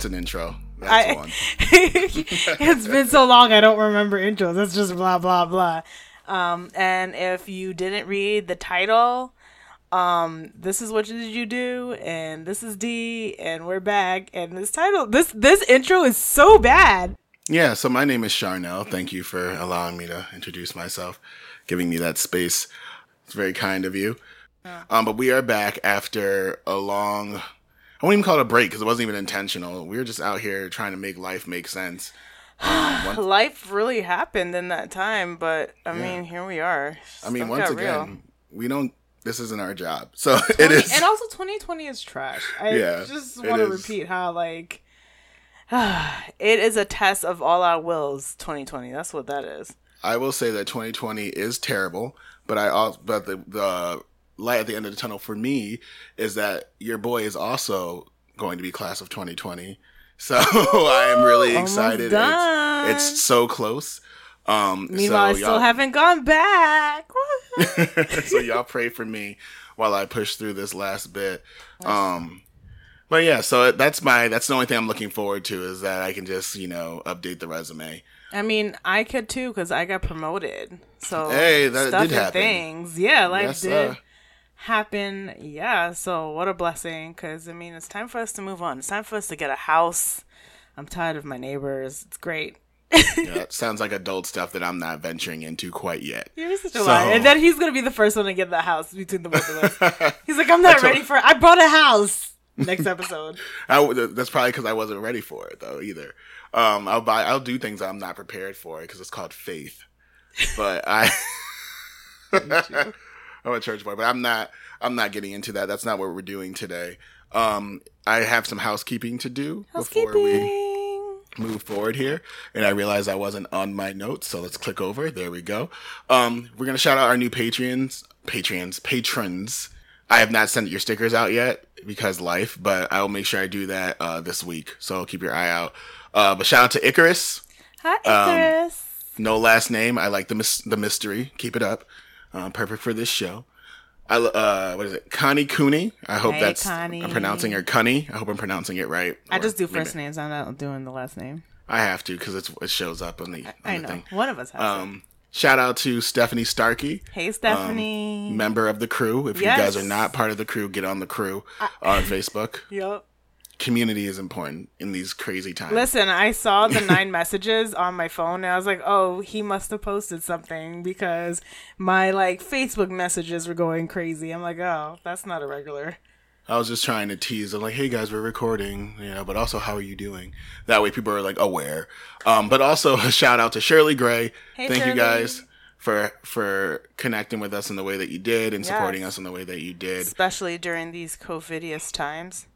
What's an intro? That's I, one. it's been so long I don't remember intros. It's just blah blah blah. Um, and if you didn't read the title, um, this is what did you do, and this is D, and we're back. And this title, this this intro is so bad. Yeah, so my name is Charnel. Thank you for allowing me to introduce myself, giving me that space. It's very kind of you. Um, but we are back after a long, I won't even call it a break because it wasn't even intentional. We were just out here trying to make life make sense. Um, one- Life really happened in that time, but I mean, here we are. I mean, Stuff once got real. again, we don't, this isn't our job. So it is. and also 2020 is trash. I Yeah, just want to repeat how like it is a test of all our wills. 2020. That's what that is. I will say that 2020 is terrible, but I also, but the, the light at the end of the tunnel for me is that your boy is also going to be class of 2020. So I am really excited. It's, it's so close. Um, Meanwhile, I still haven't gone back. so y'all pray for me while I push through this last bit. Um, but yeah, so that's my, that's the only thing I'm looking forward to is that I can just, you know, update the resume. I mean, I could too because I got promoted. So Hey, that stuff did happen. things. Yeah, life Yes, did uh, happen. Yeah. So what a blessing. Because I mean, it's time for us to move on. It's time for us to get a house. I'm tired of my neighbors. It's great. Yeah, that sounds like adult stuff that I'm not venturing into quite yet. You're such a So- liar. And then he's gonna be the first one to get the house between the both of us. He's like, I'm not ready for it. I bought a house. Next episode. I that's probably because I wasn't ready for it though either. Um, I'll buy, I'll do things I'm not prepared for because it's called faith. But I, I'm a church boy, but I'm not. I'm not getting into that. That's not what we're doing today. Um, I have some housekeeping to do before we move forward here. And I realized I wasn't on my notes, so let's click over. There we go. Um, we're gonna shout out our new Patreons, Patreons, patrons. I have not sent your stickers out yet because life, but I will make sure I do that uh, this week. So keep your eye out. Uh, but shout out to Icarus. Hi, Um, Icarus. No last name. I like the mis- the mystery. Keep it up. Uh, perfect for this show. I uh, what is it? Connie Cooney. I hope Hey, that's Connie. I'm pronouncing her Connie. I hope I'm pronouncing it right. I just do maybe- first names. I'm not doing the last name. I have to because it shows up on the, on I know. One of us has. Um, shout out to Stephanie Starkey, hey, Stephanie. member of the crew. If Yes. you guys are not part of the crew, get on the crew on Facebook. Yup. Community is important in these crazy times. Listen, I saw the nine messages on my phone and I was like, oh, he must have posted something because my like Facebook messages were going crazy. I'm like, oh, that's not a regular. I was just trying to tease. I'm like, hey guys, we're recording, you know, but also how are you doing? That way people are like aware. Um, but also a shout out to Shirley Gray. Hey, Thank you guys for for connecting with us in the way that you did and supporting Yes. us in the way that you did. Especially during these COVIDious times.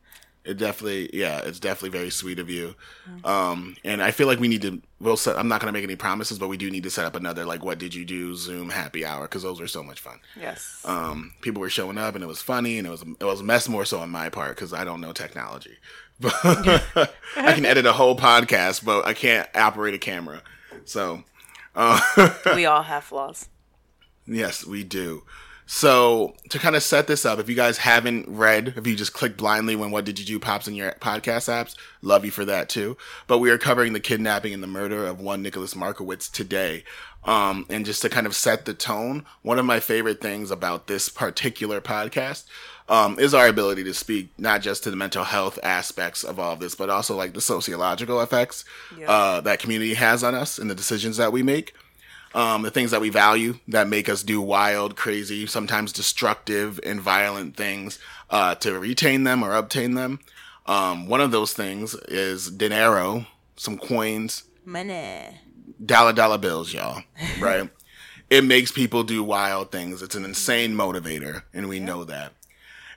It definitely, yeah, it's definitely very sweet of you. Um, and I feel like we need to. We'll set. I'm not going to make any promises, but we do need to set up another like, what did you do? Zoom happy hour because those were so much fun. Yes. Um, people were showing up and it was funny and it was it was a mess more so on my part because I don't know technology. But I can edit a whole podcast, but I can't operate a camera. So uh, we all have flaws. Yes, we do. So to kind of set this up, if you guys haven't read, if you just click blindly when What Did You Do pops in your podcast apps, love you for that too. But we are covering the kidnapping and the murder of one Nicholas Markowitz today. Um, and just to kind of set the tone, one of my favorite things about this particular podcast um, is our ability to speak not just to the mental health aspects of all of this, but also like the sociological effects Yeah. uh, that community has on us and the decisions that we make um, the things that we value that make us do wild, crazy, sometimes destructive and violent things uh, to retain them or obtain them. Um, one of those things is dinero, some coins, Money. dollar dollar bills, y'all. Right? it makes people do wild things. It's an insane motivator, and we know that.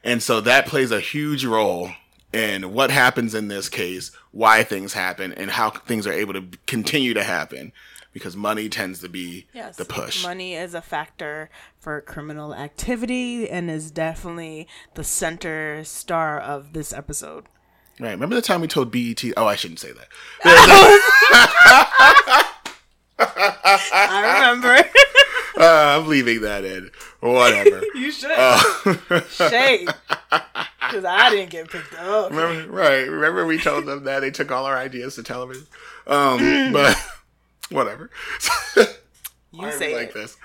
And so that plays a huge role in what happens in this case, why things happen, and how things are able to continue to happen. Because money tends to be Yes. the push. Money is a factor for criminal activity and is definitely the center star of this episode. Right. Remember the time we told BET? Oh, I shouldn't say that. I remember. Uh, I'm leaving that in. Whatever. you should. Uh, Shade. Because I didn't get picked up. Remember, right? Remember we told them that they took all our ideas to television. Um, but whatever. You say like it. this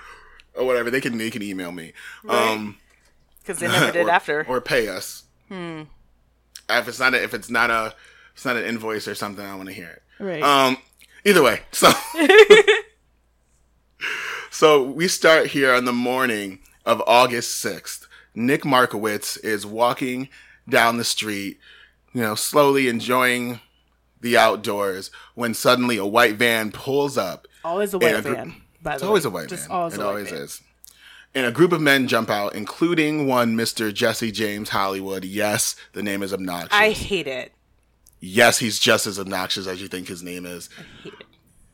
or whatever. They can they can email me. Right. Um, Because they never did or, after. or pay us. Hmm. If it's not a, if it's not a it's not an invoice or something, I want to hear it. right. Um, either way, so so we start here on the morning of August sixth. Nick Markowitz is walking down the street, you know, slowly enjoying the outdoors when suddenly a white van pulls up. always a white a gr- van. It's always way. a white Just van. Always it always van. is. And a group of men jump out, including one Mr. Jesse James Hollywood. Yes, the name is obnoxious. I hate it. yes, he's just as obnoxious as you think his name is. I hate it.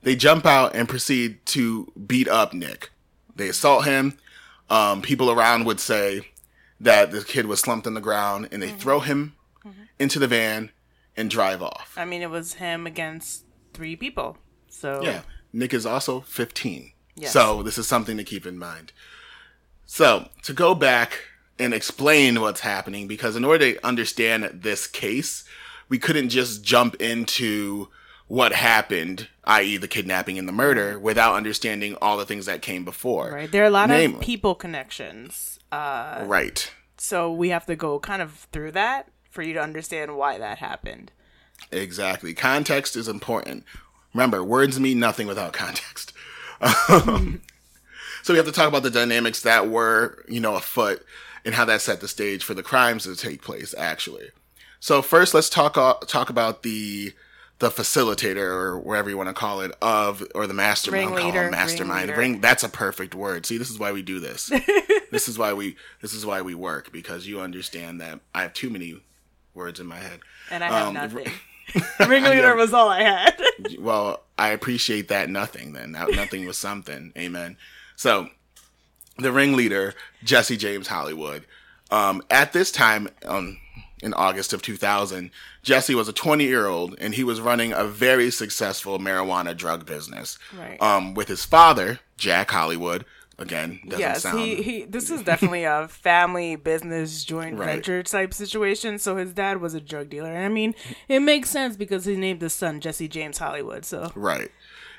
They jump out and proceed to beat up Nick. They assault him. Um, people around would say that the kid was slumped on the ground, and they Mm-hmm. throw him into the van and drive off. I mean, it was him against three people. So Yeah. Nick is also 15. Yes. So this is something to keep in mind. So to go back and explain what's happening, because in order to understand this case, we couldn't just jump into what happened, i.e., the kidnapping and the murder, without understanding all the things that came before. right, there are a lot of people connections. Uh, Right. so we have to go kind of through that for you to understand why that happened. Exactly. Context is important. Remember, words mean nothing without context. Um, so we have to talk about the dynamics that were, you know, afoot and how that set the stage for the crimes to take place. Actually, so first let's talk uh, talk about the the facilitator or whatever you want to call it of or the mastermind. Call him mastermind. ringleader. Ring. That's a perfect word. See, this is why we do this. this is why we this is why we work because you understand that I have too many words in my head. And I have Um, nothing. Ringleader was all I had. well, I appreciate that nothing then. That nothing was something. Amen. So, the ringleader, Jesse James Hollywood, um, at this time, um, in August of 2000, Jesse was a 20 year old and he was running a very successful marijuana drug business. Right. Um, with his father, Jack Hollywood. Again, doesn't yes, sound. he, he this is definitely a family business joint Right. venture type situation. So his dad was a drug dealer. And I mean, it makes sense because he named his son Jesse James Hollywood. So Right.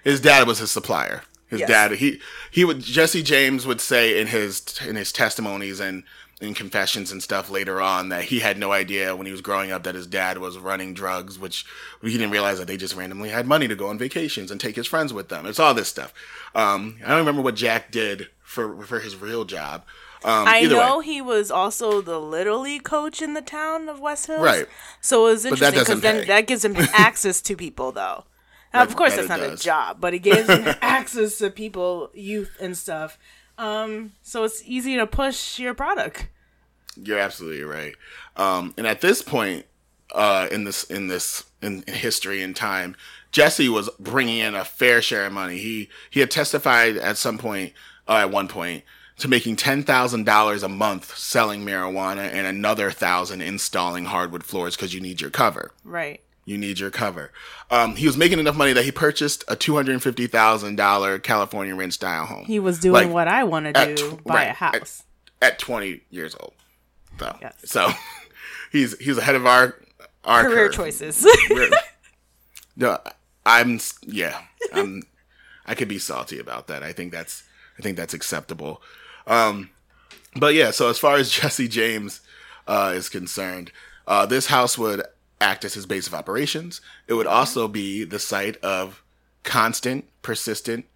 His dad was his supplier. His Yes. dad he he would Jesse James would say in his in his testimonies and in confessions and stuff later on that he had no idea when he was growing up that his dad was running drugs, which he didn't realize that they just randomly had money to go on vacations and take his friends with them. It's all this stuff. Um, I don't remember what Jack did for for his real job. Um, I either way. know he was also the little league coach in the town of West Hills. Right. So it was interesting because then that gives him access to people, though. Now, of course, that that's not does. a job, but it gives him access to people, youth, and stuff. Um, so it's easy to push your product. You're absolutely right. Um, and at this point, uh, in this in this in, in history and time, Jesse was bringing in a fair share of money. He he had testified at some point, uh, at one point, to making ten thousand dollars a month selling marijuana and another thousand installing hardwood floors because you need your cover. Right. You need your cover. Um, he was making enough money that he purchased a two hundred fifty thousand dollar California ranch style home. He was doing Like, what I want to do tw- buy right, a house. at 20 years old. So, Yes. so he's he's ahead of our our Career curve. choices. No, I'm yeah. I'm I could be salty about that. I think that's I think that's acceptable. Um, but yeah. So as far as Jesse James uh, is concerned, uh, this house would act as his base of operations. It would also be the site of constant, persistent,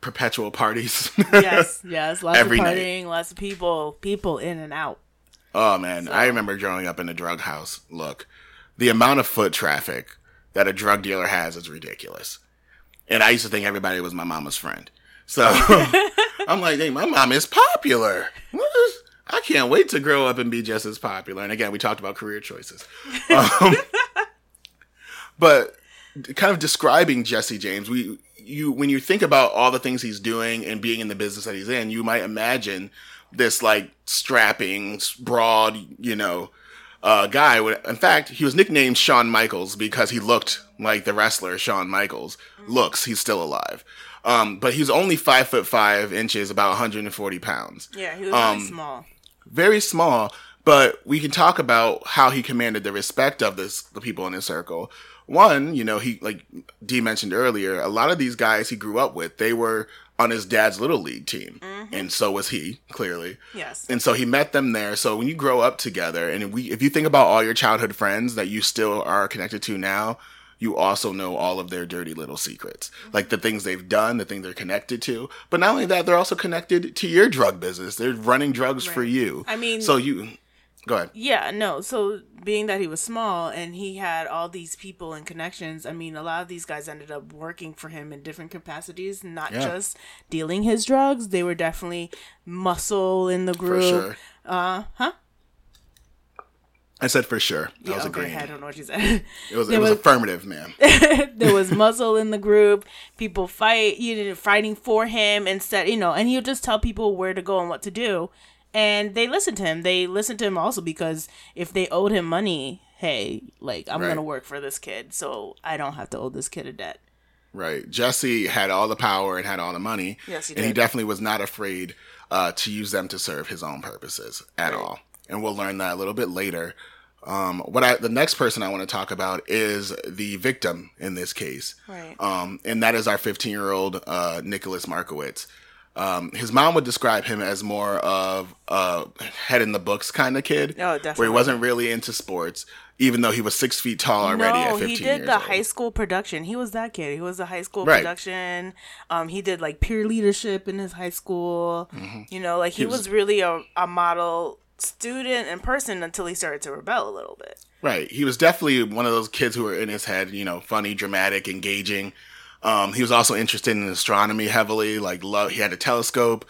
perpetual parties. yes, yes. Lots Every of night. partying, lots of people, people in and out. Oh man, I remember growing up in a drug house. Look, the amount of foot traffic that a drug dealer has is ridiculous. And I used to think everybody was my mama's friend. So oh. I'm like, hey, my mom is popular. What is- I can't wait to grow up and be just as popular. And again, we talked about career choices. Um, but kind of describing Jesse James, we you when you think about all the things he's doing and being in the business that he's in, you might imagine this like strapping, broad, you know, uh, guy. In fact, he was nicknamed Shawn Michaels because he looked like the wrestler Shawn Michaels looks. He's still alive. Um, but he's only five foot five inches, about 140 pounds Yeah, he was Um, really small. very small, But we can talk about how he commanded the respect of this the people in his circle. One, you know, he like D mentioned earlier, a lot of these guys he grew up with, they were on his dad's little league team, mm-hmm. and so was he clearly. Yes. And so he met them there. So when you grow up together, and we, if you think about all your childhood friends that you still are connected to now, you also know all of their dirty little secrets, like the things they've done, the thing they're connected to. But not only that, they're also connected to your drug business. They're running drugs right. for you. I mean, so you Go ahead. Yeah, no. So being that he was small and he had all these people and connections, I mean, a lot of these guys ended up working for him in different capacities, not yeah. just dealing his drugs. They were definitely muscle in the group. For sure. Uh huh. I said for sure. I yeah, was okay, agreeing. I don't know what you said. It was, it was, was affirmative, man. there was muscle in the group. People fight, you know, fighting for him instead, you know, and he'll just tell people where to go and what to do and they listened to him. They listened to him also because if they owed him money, hey, like I'm right. gonna work for this kid, so I don't have to owe this kid a debt. Right. Jesse had all the power and had all the money. Yes, he did. And he definitely was not afraid uh, to use them to serve his own purposes at right. all. And we'll learn that a little bit later. Um, what I, the next person I want to talk about is the victim in this case. Right. Um, and that is our 15 year old, uh, Nicholas Markowitz. Um, his mom would describe him as more of a head in the books kind of kid. Oh, definitely. Where he wasn't really into sports, even though he was six feet tall already no, at 15 he did the old. high school production. He was that kid. He was the high school right. production. Um, he did like peer leadership in his high school. Mm-hmm. You know, like he, he was, was, really a, a model student and person until he started to rebel a little bit. Right. He was definitely one of those kids who were in his head, you know, funny, dramatic, engaging. Um, he was also interested in astronomy heavily. Like, love, he had a telescope,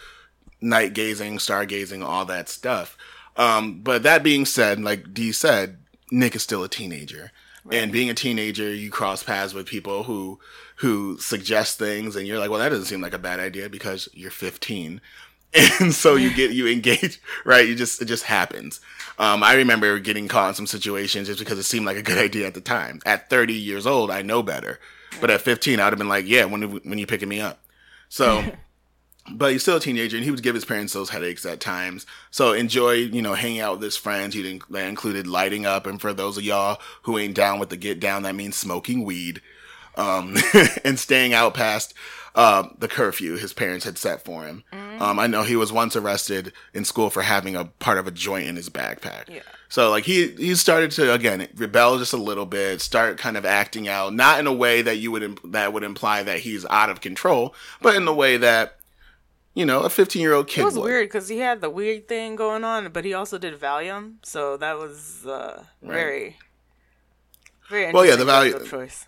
night gazing, stargazing, all that stuff. Um, but that being said, like Dee said, Nick is still a teenager. Right. And being a teenager, you cross paths with people who who suggest things, and you're like, "Well, that doesn't seem like a bad idea because you're 15." And so you get you engage, right? You just it just happens. Um, I remember getting caught in some situations just because it seemed like a good idea at the time. At 30 years old, I know better. But at 15, I would have been like, yeah, when when you picking me up? So, but he's still a teenager, and he would give his parents those headaches at times. So enjoy, you know, hanging out with his friends. He didn't, that included lighting up, and for those of y'all who ain't down with the get down, that means smoking weed, um, and staying out past uh, the curfew his parents had set for him. Mm-hmm. Um, I know he was once arrested in school for having a part of a joint in his backpack. Yeah. So like he he started to again rebel just a little bit, start kind of acting out, not in a way that you would that would imply that he's out of control, but in the way that you know a 15 year old kid. It was would. weird because he had the weird thing going on, but he also did Valium, so that was uh, very right. very well. Yeah, the Valium choice.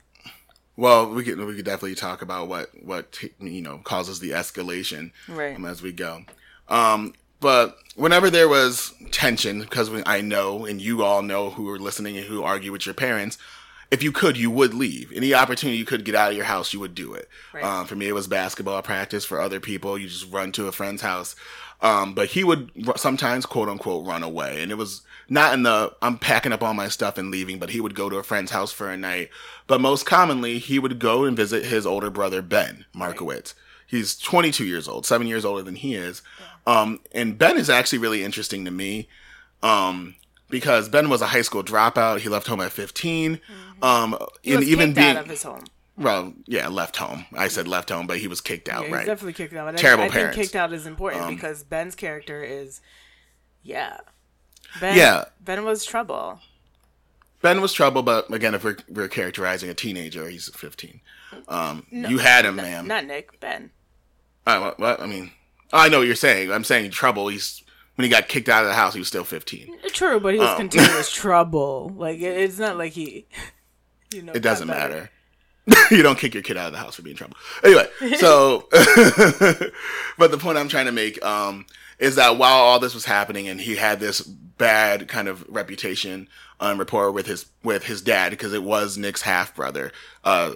Well, we could we could definitely talk about what what you know causes the escalation right. um, as we go. Um, but whenever there was tension, because I know and you all know who are listening and who argue with your parents, if you could, you would leave. Any opportunity you could get out of your house, you would do it. Right. Um, for me, it was basketball practice. For other people, you just run to a friend's house. Um, but he would sometimes quote unquote run away. And it was not in the, I'm packing up all my stuff and leaving, but he would go to a friend's house for a night. But most commonly, he would go and visit his older brother, Ben Markowitz. Right. He's 22 years old, seven years older than he is. Yeah. Um, and Ben is actually really interesting to me. Um, because Ben was a high school dropout. He left home at 15. Mm-hmm. Um, he and even being, out of his home. Well, yeah, left home. I said left home, but he was kicked out, yeah, right? definitely kicked out. And Terrible I, I parents. kicked out is important um, because Ben's character is, yeah. Ben, yeah. Ben was trouble. Ben was trouble, but again, if we're, we're characterizing a teenager, he's 15. Um, no, you had him, ma'am. Not Nick, Ben. What, what? I mean, I know what you're saying. I'm saying trouble. He's when he got kicked out of the house, he was still 15. True, but he was um, continuous trouble. Like it's not like he, you know. It doesn't matter. you don't kick your kid out of the house for being trouble. Anyway, so, but the point I'm trying to make um, is that while all this was happening and he had this bad kind of reputation and rapport with his with his dad because it was Nick's half brother. Uh,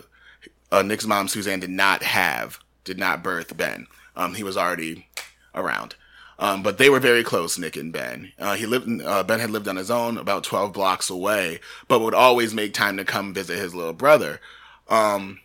uh, Nick's mom Suzanne did not have did not birth Ben. Um, he was already around. Um, but they were very close, Nick and Ben. Uh, he lived, uh, Ben had lived on his own about 12 blocks away, but would always make time to come visit his little brother. Um,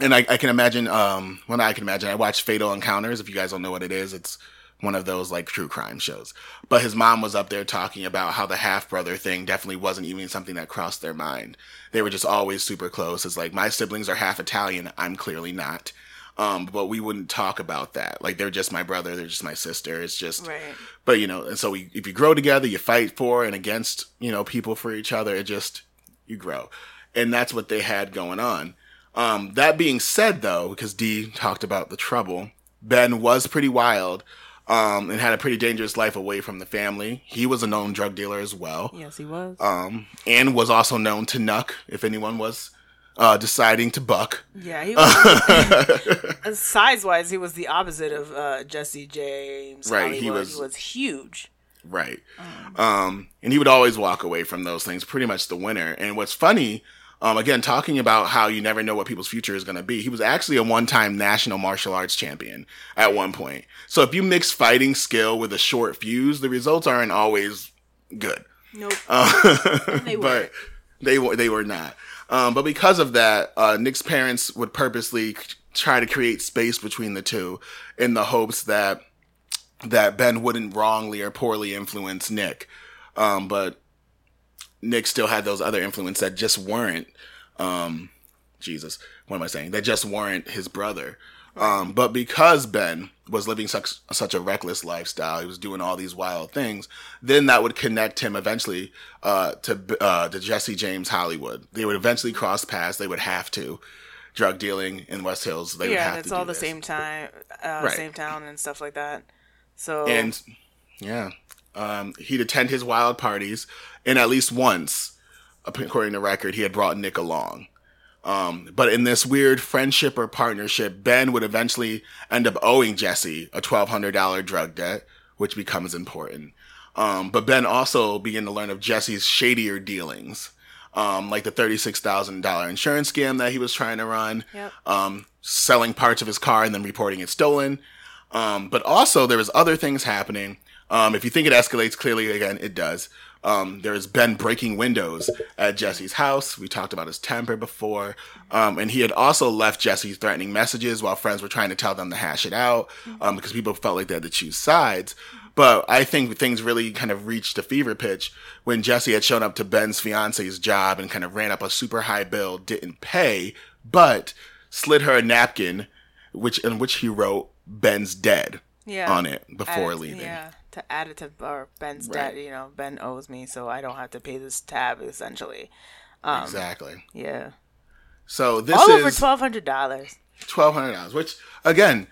and I, I, can imagine, um, when I can imagine, I watched Fatal Encounters. If you guys don't know what it is, it's one of those like true crime shows. But his mom was up there talking about how the half brother thing definitely wasn't even something that crossed their mind. They were just always super close. It's like my siblings are half Italian. I'm clearly not. Um, but we wouldn't talk about that. Like they're just my brother, they're just my sister. It's just, Right. but you know, and so we, if you grow together, you fight for and against, you know, people for each other. It just you grow, and that's what they had going on. Um, that being said, though, because Dee talked about the trouble, Ben was pretty wild. Um, and had a pretty dangerous life away from the family. He was a known drug dealer as well. Yes, he was. Um, and was also known to nuck if anyone was uh, deciding to buck. yeah, he was. size wise, he was the opposite of uh, Jesse James. Right, he was- he was huge. Right. Um, and he would always walk away from those things, pretty much the winner. And what's funny, um, again, talking about how you never know what people's future is going to be, he was actually a one time national martial arts champion at one point. So if you mix fighting skill with a short fuse, the results aren't always good. Nope. Uh, they but they were they were not. Um, but because of that, uh, Nick's parents would purposely try to create space between the two in the hopes that that Ben wouldn't wrongly or poorly influence Nick. Um, but Nick still had those other influences that just weren't um, Jesus. What am I saying? That just weren't his brother. Um, but because Ben was living such such a reckless lifestyle, he was doing all these wild things. Then that would connect him eventually uh, to uh, to Jesse James Hollywood. They would eventually cross paths. They would have to drug dealing in West Hills. They would yeah, have it's to all the this. same time, uh, Right. same town, and stuff like that. So And yeah, um, he'd attend his wild parties, and at least once, according to record, he had brought Nick along. Um, but in this weird friendship or partnership, Ben would eventually end up owing Jesse a twelve hundred dollar drug debt, which becomes important. Um, but Ben also began to learn of Jesse's shadier dealings, um, like the thirty six thousand dollar insurance scam that he was trying to run, Yep. um, selling parts of his car and then reporting it stolen. Um, but also there was other things happening. Um, if you think it escalates, clearly again it does. Um, there is Ben breaking windows at Jesse's house. We talked about his temper before, um, and he had also left Jesse threatening messages while friends were trying to tell them to hash it out um, because people felt like they had to choose sides. But I think things really kind of reached a fever pitch when Jesse had shown up to Ben's fiance's job and kind of ran up a super high bill, didn't pay, but slid her a napkin, which in which he wrote "Ben's dead" yeah, on it before add- leaving. Yeah, to add it to or Ben's Right. debt. You know, Ben owes me, so I don't have to pay this tab. Essentially, um, exactly. yeah, So this all over twelve hundred dollars. twelve hundred dollars, which again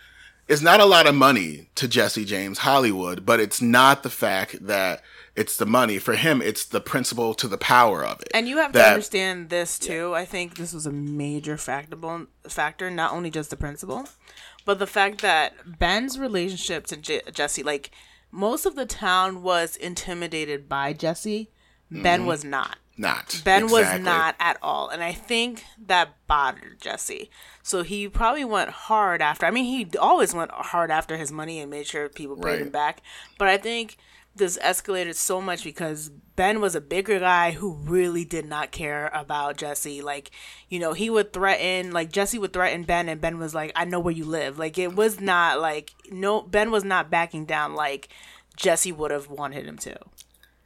is not a lot of money to Jesse James Hollywood, but it's not the fact that it's the money for him. It's the principle to the power of it. And you have to understand this too. I think this was a major factor, factor, not only just the principle, but the fact that Ben's relationship to J- Jesse, like most of the town was intimidated by Jesse. Ben mm-hmm. was not. not Ben was not at all. And I think that bothered Jesse. So he probably went hard after. I mean, he always went hard after his money and made sure people paid Right. him back. But I think this escalated so much because Ben was a bigger guy who really did not care about Jesse. Like, you know, he would threaten, like, Jesse would threaten Ben, and Ben was like, I know where you live. Like, it was not like, no, Ben was not backing down like Jesse would have wanted him to.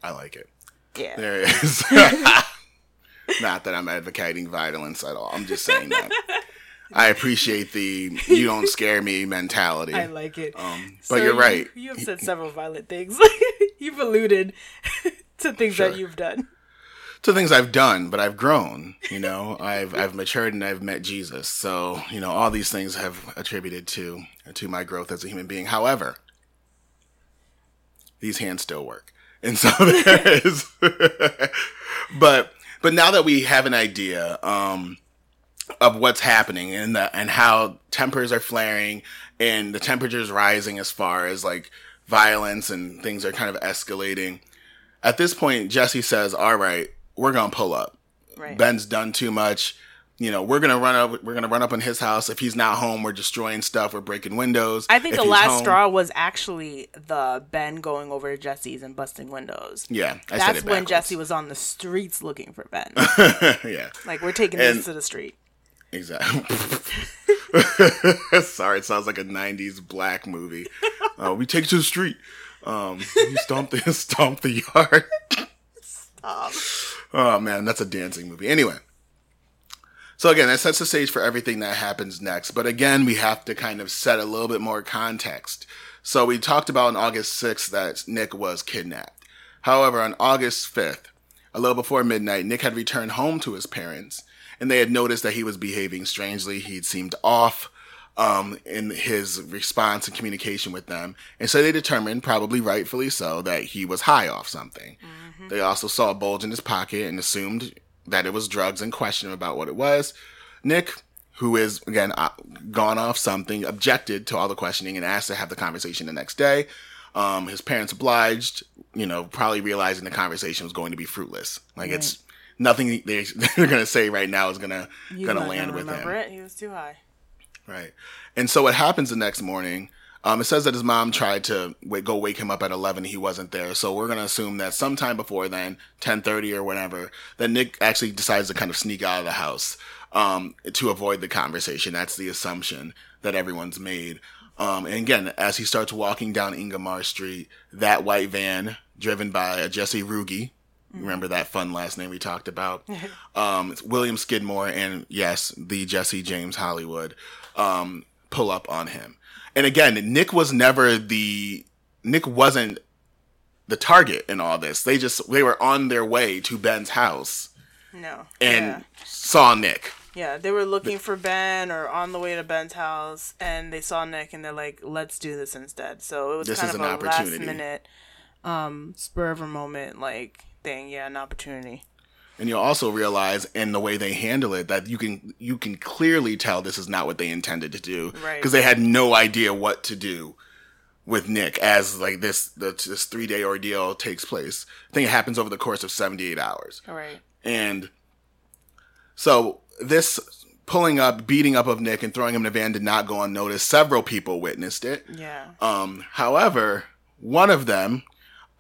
I like it. Yeah. There it is. Not that I'm advocating violence at all. I'm just saying that. I appreciate the you don't scare me mentality. I like it. Um, but So you're you- right. You have said several violent things. You've alluded to things Sure. that you've done. To things I've done, but I've grown. You know, I've I've matured and I've met Jesus. So you know, all these things have attributed to to my growth as a human being. However, these hands still work, and so there is. but but now that we have an idea um, of what's happening and the, and how tempers are flaring and the temperatures rising as far as like violence and things are kind of escalating. At this point, Jesse says, "All right, we're gonna pull up. Right. Ben's done too much. You know, we're gonna run up. We're gonna run up on his house. If he's not home, we're destroying stuff. We're breaking windows. I think If the last home- straw was actually the Ben going over to Jesse's and busting windows. Yeah, I That's when. Jesse was on the streets looking for Ben. yeah, like we're taking And- this to the street. Exactly. Sorry, it sounds like a '90s black movie. Uh, we take it to the street. Um, you stomp the stomp the yard. Oh man, that's a dancing movie. Anyway, so again, that sets the stage for everything that happens next. But again, we have to kind of set a little bit more context. So we talked about on August 6th that Nick was kidnapped. However, on August 5th, a little before midnight, Nick had returned home to his parents, and they had noticed that he was behaving strangely. He'd seemed off um, in his response and communication with them. And so they determined, probably rightfully so, that he was high off something. Mm-hmm. They also saw a bulge in his pocket and assumed that it was drugs and questioned him about what it was. Nick, who is, again, uh, gone off something, objected to all the questioning and asked to have the conversation the next day. Um, his parents obliged, you know, probably realizing the conversation was going to be fruitless. Like right. it's nothing they, they're going to say right now is going to going to land with him. It. He was too high. Right. And so what happens the next morning? Um, it says that his mom tried to go wake him up at 11. He wasn't there. So we're going to assume that sometime before then, 1030 or whatever, that Nick actually decides to kind of sneak out of the house, um, to avoid the conversation. That's the assumption that everyone's made. Um, and again, as he starts walking down Ingomar Street, that white van driven by a Jesse Rugge, Remember that fun last name we talked about? um, William Skidmore and yes, the Jesse James Hollywood um, pull up on him. And again, Nick was never the Nick wasn't the target in all this. They just they were on their way to Ben's house. No. And yeah. saw Nick. Yeah, they were looking for Ben or on the way to Ben's house, and they saw Nick, and they're like, "Let's do this instead." So it was this kind of a last minute, um, spur of a moment, like thing. Yeah, an opportunity and you'll also realize in the way they handle it that you can you can clearly tell this is not what they intended to do because right. they had no idea what to do with Nick as like this this three day ordeal takes place. I think it happens over the course of seventy eight hours. All right, and so this pulling up, beating up of Nick and throwing him in a van did not go unnoticed. Several people witnessed it. Yeah. Um. However, one of them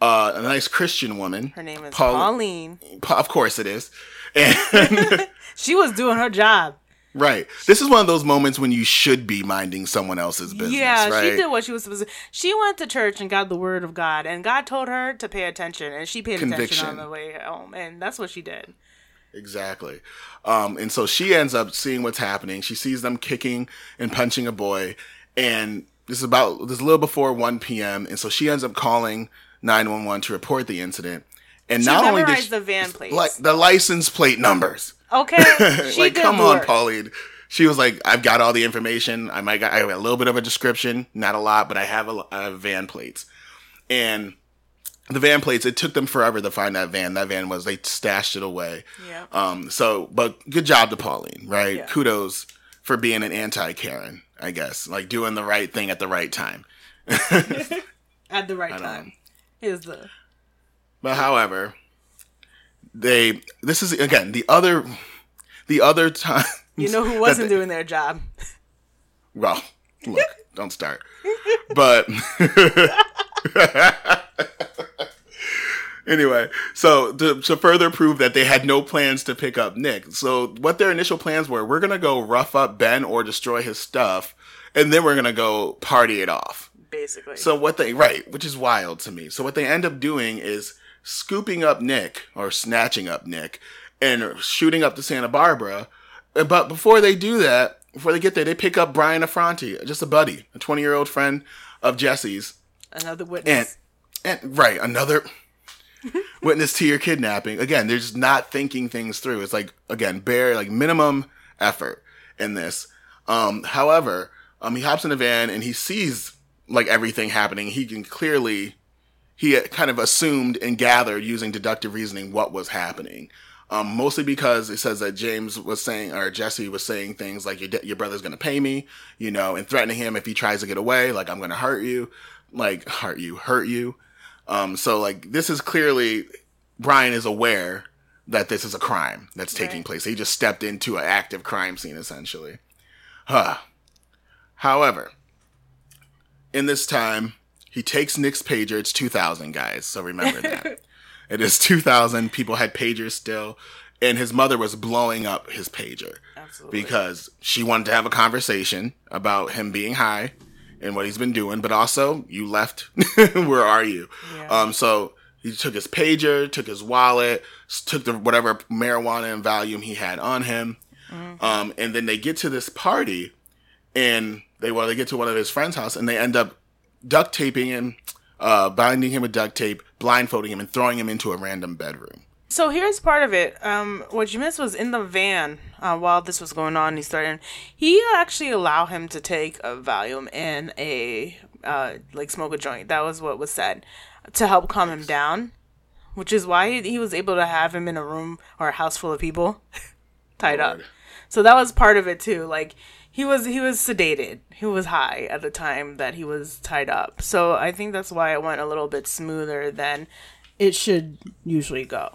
uh, a nice Christian woman. Her name is Paul- Pauline. of course it is. And she was doing her job. Right. This is one of those moments when you should be minding someone else's business. Yeah, right? she did what she was supposed to. She went to church and got the word of God, and God told her to pay attention, and she paid Conviction. attention on the way home, and that's what she did. Exactly. Um, and so she ends up seeing what's happening. She sees them kicking and punching a boy, and this is about this is a little before 1 p.m. And so she ends up calling 911 to report the incident. And she not only did she, the van plates, like the license plate numbers. Okay, like come work. on, Pauline. She was like, "I've got all the information. I might got I have a little bit of a description, not a lot, but I have a, I have van plates." And the van plates, it took them forever to find that van. That van was they stashed it away. Yeah. Um. So, but good job to Pauline, right? Yeah. Kudos for being an anti Karen, I guess, like doing the right thing at the right time. at the right time is the. But however, they this is again the other the other time. You know who wasn't they, doing their job. Well, look, don't start. But anyway, so to, to further prove that they had no plans to pick up Nick, so what their initial plans were, we're gonna go rough up Ben or destroy his stuff, and then we're gonna go party it off basically. So what they right, which is wild to me. So what they end up doing is scooping up Nick or snatching up Nick and shooting up to Santa Barbara. But before they do that, before they get there, they pick up Brian Affronti, just a buddy, a 20 year old friend of Jesse's. Another witness. And, and right, another witness to your kidnapping. Again, they're just not thinking things through. It's like, again, bare, like minimum effort in this. Um, however, um, he hops in a van and he sees like everything happening, he can clearly he kind of assumed and gathered using deductive reasoning what was happening. Um, mostly because it says that James was saying, or Jesse was saying things like, your, your brother's going to pay me, you know, and threatening him if he tries to get away, like, I'm going to hurt you, like, hurt you, hurt you. Um, so like, this is clearly, Brian is aware that this is a crime that's taking right. place. He just stepped into an active crime scene, essentially. Huh. However, in this time, he takes Nick's pager. It's 2000, guys. So remember that. it is 2000. People had pagers still. And his mother was blowing up his pager. Absolutely. Because she wanted to have a conversation about him being high and what he's been doing, but also you left. Where are you? Yeah. Um, so he took his pager, took his wallet, took the whatever marijuana and Valium he had on him, um, and then they get to this party, and they well they get to one of his friends' house, and they end up duct taping him, uh, binding him with duct tape, blindfolding him, and throwing him into a random bedroom. So here's part of it. Um, what you missed was in the van uh, while this was going on. He started. He actually allowed him to take a Valium and a uh, like smoke a joint. That was what was said to help calm him down, which is why he, he was able to have him in a room or a house full of people tied up. So that was part of it too. Like he was he was sedated. He was high at the time that he was tied up. So I think that's why it went a little bit smoother than it should usually go.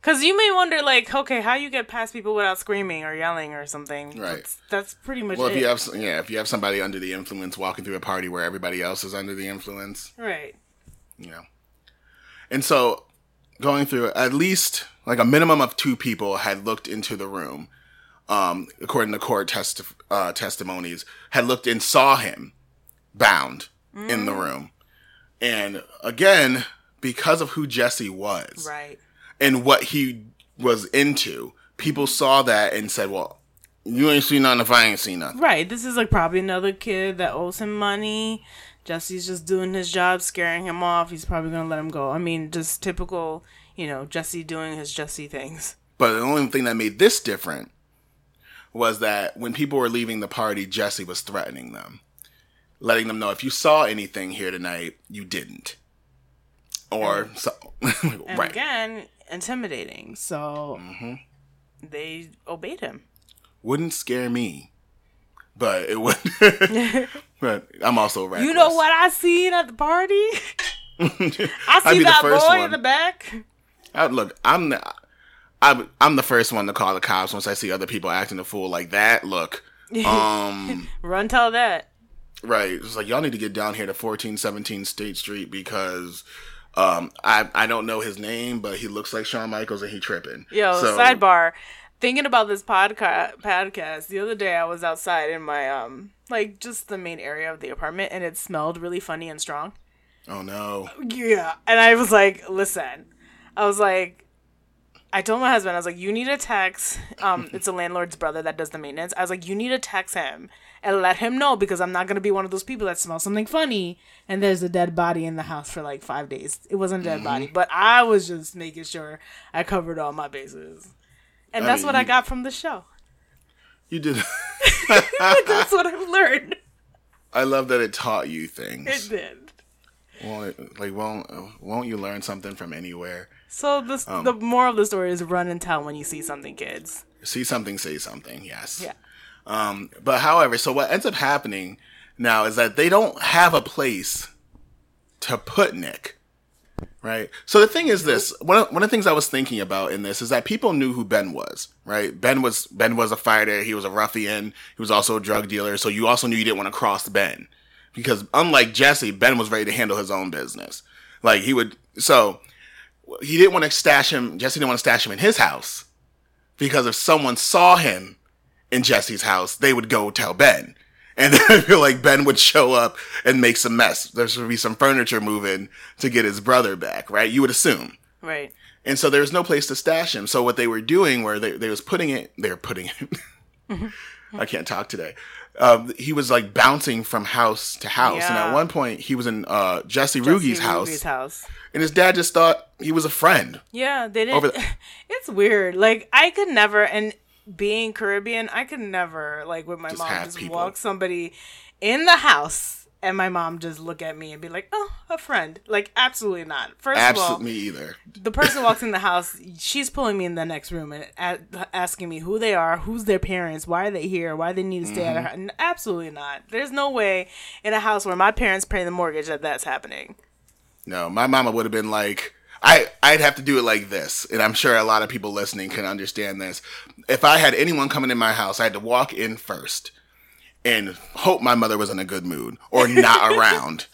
Cause you may wonder, like, okay, how you get past people without screaming or yelling or something? Right. That's, that's pretty much Well, it. if you have yeah, if you have somebody under the influence walking through a party where everybody else is under the influence, right. you know. And so going through at least like a minimum of two people had looked into the room, um, according to court testi- uh, testimonies, had looked and saw him bound in the room. And again, because of who Jesse was Right. and what he was into, people saw that and said, well, you ain't seen nothing if I ain't seen nothing. Right. This is like probably another kid that owes him money. Jesse's just doing his job, scaring him off. He's probably gonna let him go. I mean, just typical, you know, Jesse doing his Jesse things. But the only thing that made this different was that when people were leaving the party, Jesse was threatening them, letting them know if you saw anything here tonight, you didn't. Or so, And right. again, intimidating. So Mm-hmm. they obeyed him. Wouldn't scare me, but it would. but I'm also right. You know what I seen at the party? I see that boy one. in the back. I, look, I'm the, I'm, I'm the first one to call the cops once I see other people acting a fool like that. Look, um. Run tell that. Right. It's like y'all need to get down here to fourteen seventeen State Street because um I I don't know his name, but he looks like Shawn Michaels and he tripping. Yo, So- sidebar. Thinking about this podcast podcast, the other day I was outside in my um like just the main area of the apartment and it smelled really funny and strong. Oh no. Yeah. And I was like, listen. I was like I told my husband, I was like, you need to text um it's a landlord's brother that does the maintenance. I was like, you need to text him and let him know because I'm not gonna be one of those people that smells something funny and there's a dead body in the house for like five days. It wasn't a dead body, but I was just making sure I covered all my bases. And I that's mean, what I got from the show. You did that's what I've learned. I love that it taught you things. It did. Well, like won't won't you learn something from anywhere? So this Um, the moral of the story is run and tell when you see something, kids. See something, say something. Yes. Yeah. Um, but however, so what ends up happening now is that they don't have a place to put Nick. Right. So the thing is this, one of, one of the things I was thinking about in this is that people knew who Ben was, right? Ben was, Ben was a fighter. He was a ruffian. He was also a drug dealer. So you also knew you didn't want to cross Ben because unlike Jesse, Ben was ready to handle his own business. Like he would, so he didn't want to stash him. Jesse didn't want to stash him in his house because if someone saw him in Jesse's house, they would go tell Ben. And then I feel like Ben would show up and make some mess. There should be some furniture moving to get his brother back, right? You would assume. Right. And so there was no place to stash him. So what they were doing where they, they was putting it, they were putting it, I can't talk today. Um, he was like bouncing from house to house. And at one point he was in uh, Jesse, Jesse Rugge's house. House. And his dad just thought he was a friend. Yeah, they didn't. The- it's weird. Like I could never, and being Caribbean, I could never like with my Just mom just people. walk somebody in the house, and my mom just look at me and be like, "Oh, a friend." Like absolutely not. First of all, me either. the person walks in the house, she's pulling me in the next room and a- asking me who they are, who's their parents, why are they here, why they need to stay at her. Mm-hmm. Absolutely not. There's no way in a house where my parents pay the mortgage that that's happening. No, my mama would have been like, I, I'd have to do it like this. And I'm sure a lot of people listening can understand this. If I had anyone coming in my house, I had to walk in first and hope my mother was in a good mood or not around,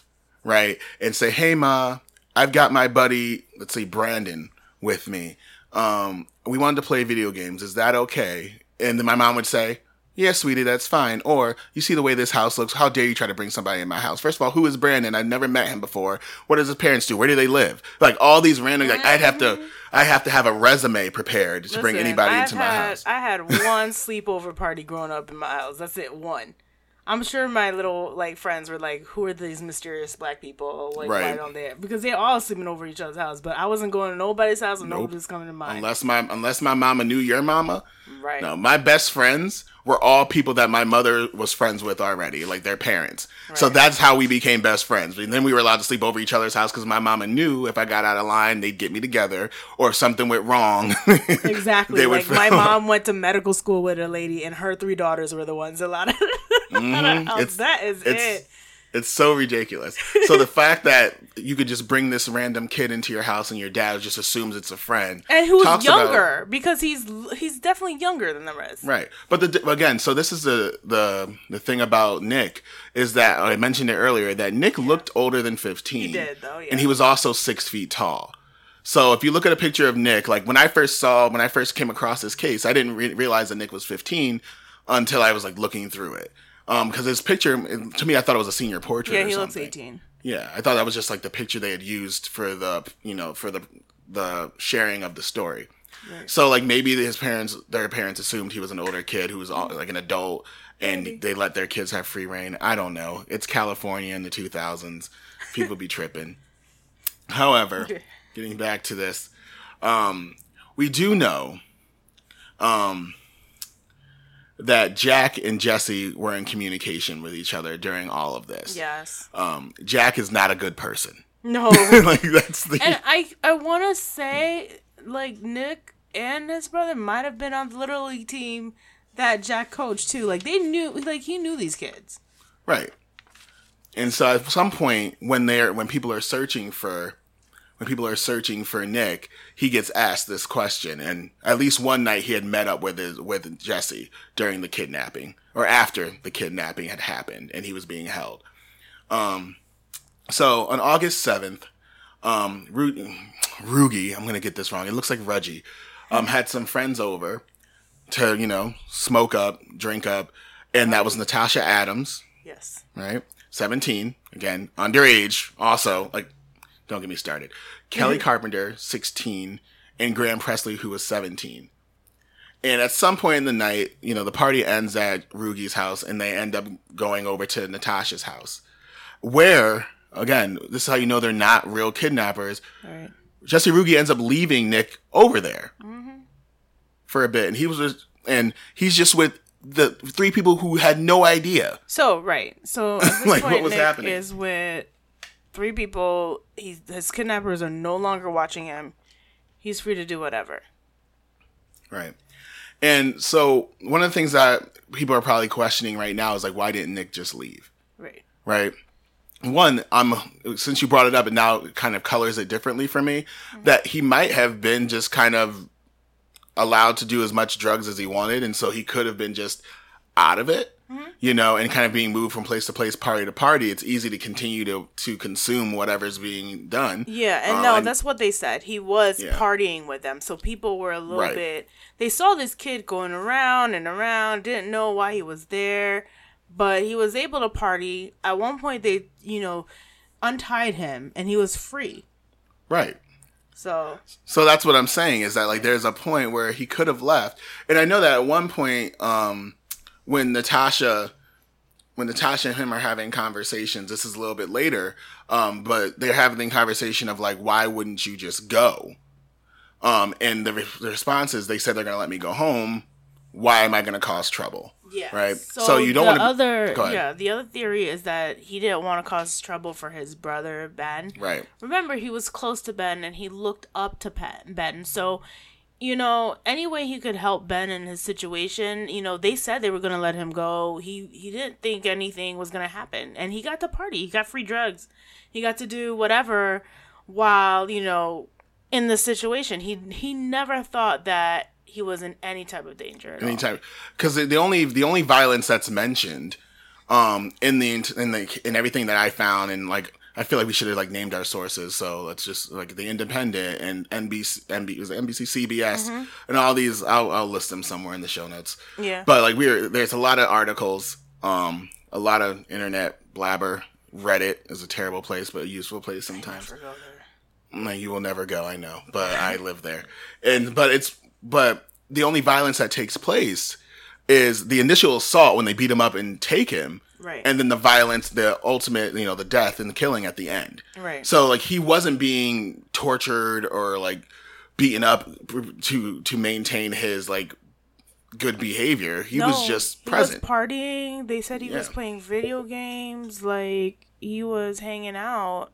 right? And say, hey, Ma, I've got my buddy, let's say Brandon, with me. Um, we wanted to play video games. Is that okay? And then my mom would say, yeah, sweetie, that's fine. Or you see the way this house looks. How dare you try to bring somebody in my house? First of all, who is Brandon? I've never met him before. What does his parents do? Where do they live? Like all these random. Like I'd have to. Mm-hmm. I have to have a resume prepared to bring anybody I've into my had, house. I had one sleepover party growing up in my house. That's it, one. I'm sure my little like friends were like, "Who are these mysterious black people? Like, why Right. don't they?" Because they're all sleeping over each other's house. But I wasn't going to nobody's house, and Nope. nobody's coming to mine. unless my unless my mama knew your mama. right? No, my best friends were all people that my mother was friends with already, like their parents. So that's how we became best friends. And then we were allowed to sleep over each other's house because my mama knew if I got out of line, they'd get me together, or if something went wrong. Exactly. Like my mom went to medical school with a lady, and her three daughters were the ones allowed. Mm-hmm. It's- that is it's it. It's so ridiculous. So the fact that you could just bring this random kid into your house and your dad just assumes it's a friend, And who's talks about- younger because he's he's definitely younger than the rest. Right. But the again, so this is the the the thing about Nick is that I mentioned it earlier that Nick looked older than fifteen. He did, though, yeah. and he was also six feet tall. So if you look at a picture of Nick, like when I first saw when I first came across this case, I didn't re- realize that Nick was fifteen until I was like looking through it. Um, because his picture to me, I thought it was a senior portrait. Yeah, or he looks eighteen. Yeah, I thought that was just like the picture they had used for the you know for the the sharing of the story. So like maybe his parents, their parents assumed he was an older kid who was all, like an adult, and they let their kids have free reign. I don't know. It's California in the two thousands. People be tripping. However, getting back to this, um, we do know, um, that Jack and Jesse were in communication with each other during all of this. Yes. Um, Jack is not a good person. No. like that's the and I I want to say like Nick and his brother might have been on the little league team that Jack coached too. Like they knew like he knew these kids. right. And so at some point when they're when people are searching for when people are searching for Nick, he gets asked this question. And at least one night he had met up with his with Jesse during the kidnapping or after the kidnapping had happened and he was being held. Um, so on August seventh, um, Ru- Rugge, I'm gonna get this wrong. It looks like Rudgy, um, had some friends over to you know smoke up, drink up, and that was Natasha Adams, Yes. right? 17, again, underage, also, like, don't get me started. Mm-hmm. Kelly Carpenter, 16, and Graham Pressley, who was 17. And at some point in the night, you know, the party ends at Rugge's house and they end up going over to Natasha's house. Where, again, this is how you know they're not real kidnappers. Right. Jesse Rugge ends up leaving Nick over there mm-hmm. for a bit. And he was, just, and he's just with the three people who had no idea. So right. So Like, what was Nick happening? is with three people. He's his kidnappers are no longer watching him. He's free to do whatever. Right. And so one of the things that people are probably questioning right now is like, why didn't Nick just leave? Right. Right. One, I'm since you brought it up, and now it kind of colors it differently for me. Mm-hmm. That he might have been just kind of allowed to do as much drugs as he wanted, and so he could have been just out of it, you know, and kind of being moved from place to place, party to party. It's easy to continue to to consume whatever's being done. Yeah, and Uh, no, that's what they said. He was Yeah. partying with them, so people were a little Right. bit. They saw this kid going around and around, didn't know why he was there, but he was able to party. At one point, they, you know, untied him, and he was free. Right. So So that's what I'm saying is that like there's a point where he could have left. And I know that at one point, um, when Natasha when Natasha and him are having conversations, this is a little bit later, um, but they're having the conversation of like, why wouldn't you just go? Um, and the, re- the response is they said they're gonna let me go home. Why am I gonna cause trouble? yeah, Right. So you don't the wanna other Go ahead. yeah. The other theory is that he didn't want to cause trouble for his brother Ben. Right. remember he was close to Ben and he looked up to Ben. So, you know, any way he could help Ben in his situation, you know, they said they were going to let him go. He he didn't think anything was going to happen and he got to party. He got free drugs. He got to do whatever while, you know, in the situation. He he never thought that he was in any type of danger at all. anytime because the only the only violence that's mentioned um in the in the in everything that i found and like I feel like we should have like named our sources. So let's just like the Independent and NBC, NBC was NBC, CBS, and all these. I'll, I'll list them somewhere in the show notes. Yeah. But like we're there's a lot of articles, um, a lot of internet blabber. Reddit is a terrible place, but a useful place sometimes. No, you will never go. I know, but I live there, and but it's but the only violence that takes place is the initial assault when they beat him up and take him, Right. and then the violence, the ultimate, you know, the death and the killing at the end. Right. So like he wasn't being tortured or like beaten up to to maintain his like good behavior. He was just present. He was partying. They said he was playing video games. Like he was hanging out.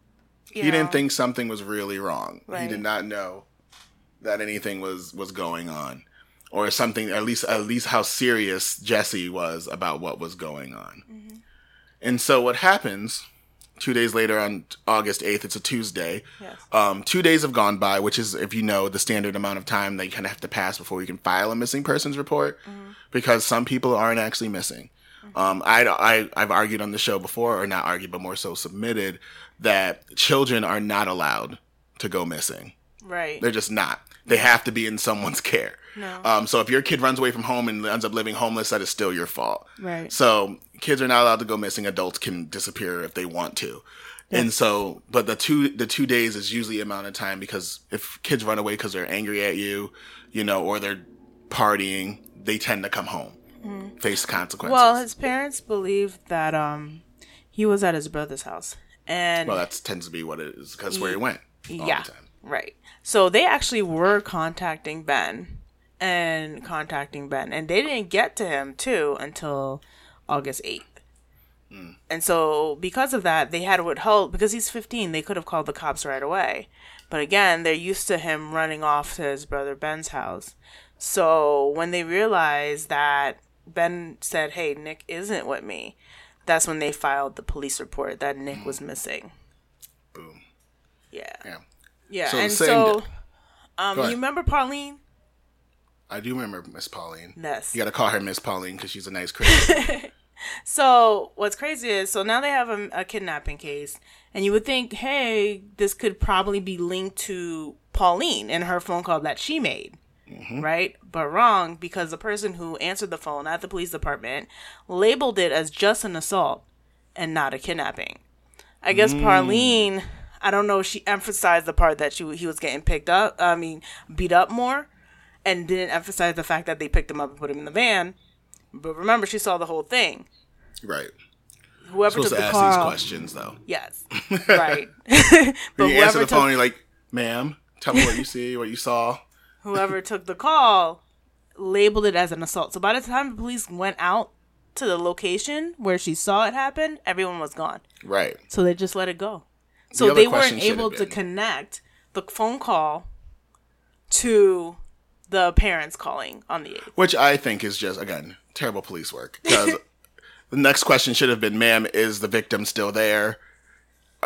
he didn't think something was really wrong. He did not know that anything was was going on, or something. At least at least how serious Jesse was about what was going on. Mm-hmm. And so what happens? Two days later, on August eighth, it's a Tuesday. Yes. Um, two days have gone by, which is, if you know, the standard amount of time that you kind of have to pass before you can file a missing persons report, because some people aren't actually missing. Um, I, I, I've argued on the show before, or not argued, but more so submitted, that children are not allowed to go missing. Right. They're just not. They have to be in someone's care. No. Um, so if your kid runs away from home and ends up living homeless, that is still your fault. Right. So kids are not allowed to go missing. Adults can disappear if they want to. And so, but the two the two days is usually the amount of time because if kids run away because they're angry at you, you know, or they're partying, they tend to come home, face consequences. Well, his parents believe that um he was at his brother's house, and well, that tends to be what it is because where he went. Yeah. Right. So they actually were contacting Ben and contacting Ben, and they didn't get to him too until August eighth. Hmm. And so, because of that, they had withheld because he's 15. They could have called the cops right away, but again, they're used to him running off to his brother Ben's house. So when they realized that Ben said, "Hey, Nick isn't with me," that's when they filed the police report that Nick hmm. was missing. Boom. Yeah. Yeah. Yeah, So and so d- um, you remember Pauline? I do remember Miss Pauline. Yes. You got to call her Miss Pauline because she's a nice Christian. So what's crazy is, so now they have a, a kidnapping case, and you would think, hey, this could probably be linked to Pauline and her phone call that she made, right? But wrong because the person who answered the phone at the police department labeled it as just an assault and not a kidnapping. I guess Pauline, I don't know, if she emphasized the part that she he was getting picked up. I mean, beat up more, and didn't emphasize the fact that they picked him up and put him in the van. But remember, she saw the whole thing. right. Whoever took to the call, these questions though. yes, right. but you answer the took, phone, you're like, "Ma'am, tell me what you see, what you saw." whoever took the call labeled it as an assault. So by the time the police went out to the location where she saw it happen, everyone was gone. Right. So they just let it go. So other they weren't able to connect the phone call to the parents calling on the 8th. Which I think is just again terrible police work. Because the next question should have been, "Ma'am, is the victim still there?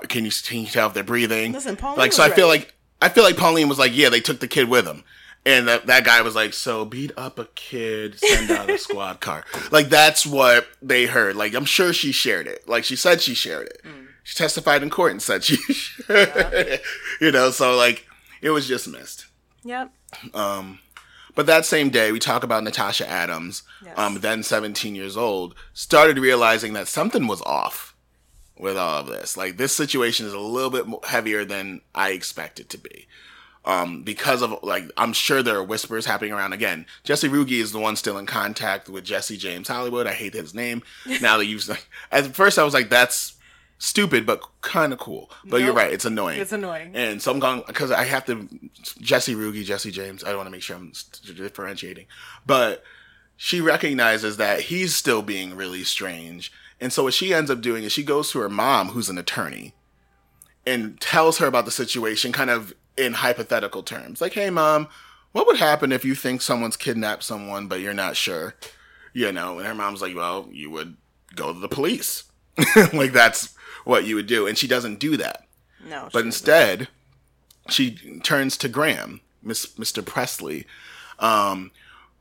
Can you can you tell if they're breathing?" Listen, Pauline like so, I feel like I feel like Pauline was like, "Yeah, they took the kid with them." And that, that guy was like, so beat up a kid, send out a squad car. Like, that's what they heard. Like, I'm sure she shared it. Like, she said she shared it. Mm. She testified in court and said she shared. You know, so, like, it was just missed. Yep. Um, but that same day, we talk about Natasha Adams, Yes. um, then 17 years old, started realizing that something was off with all of this. Like, this situation is a little bit heavier than I expect it to be. Um, because of, like, I'm sure there are whispers happening around. Again, Jesse Rugge is the one still in contact with Jesse James Hollywood. I hate his name. Now that you've, like, at first I was like, that's stupid, but kind of cool. But you're right, it's annoying. It's annoying. And so I'm going because I have to Jesse Rugge, Jesse James. I don't want to make sure I'm differentiating, but she recognizes that he's still being really strange, and so what she ends up doing is she goes to her mom, who's an attorney, and tells her about the situation, kind of in hypothetical terms, like, "Hey, mom, what would happen if you think someone's kidnapped someone, but you're not sure?" You know, and her mom's like, "Well, you would go to the police." like that's what you would do, and she doesn't do that. No. But instead, she turns to Graham, Miss Mr. Pressley, um,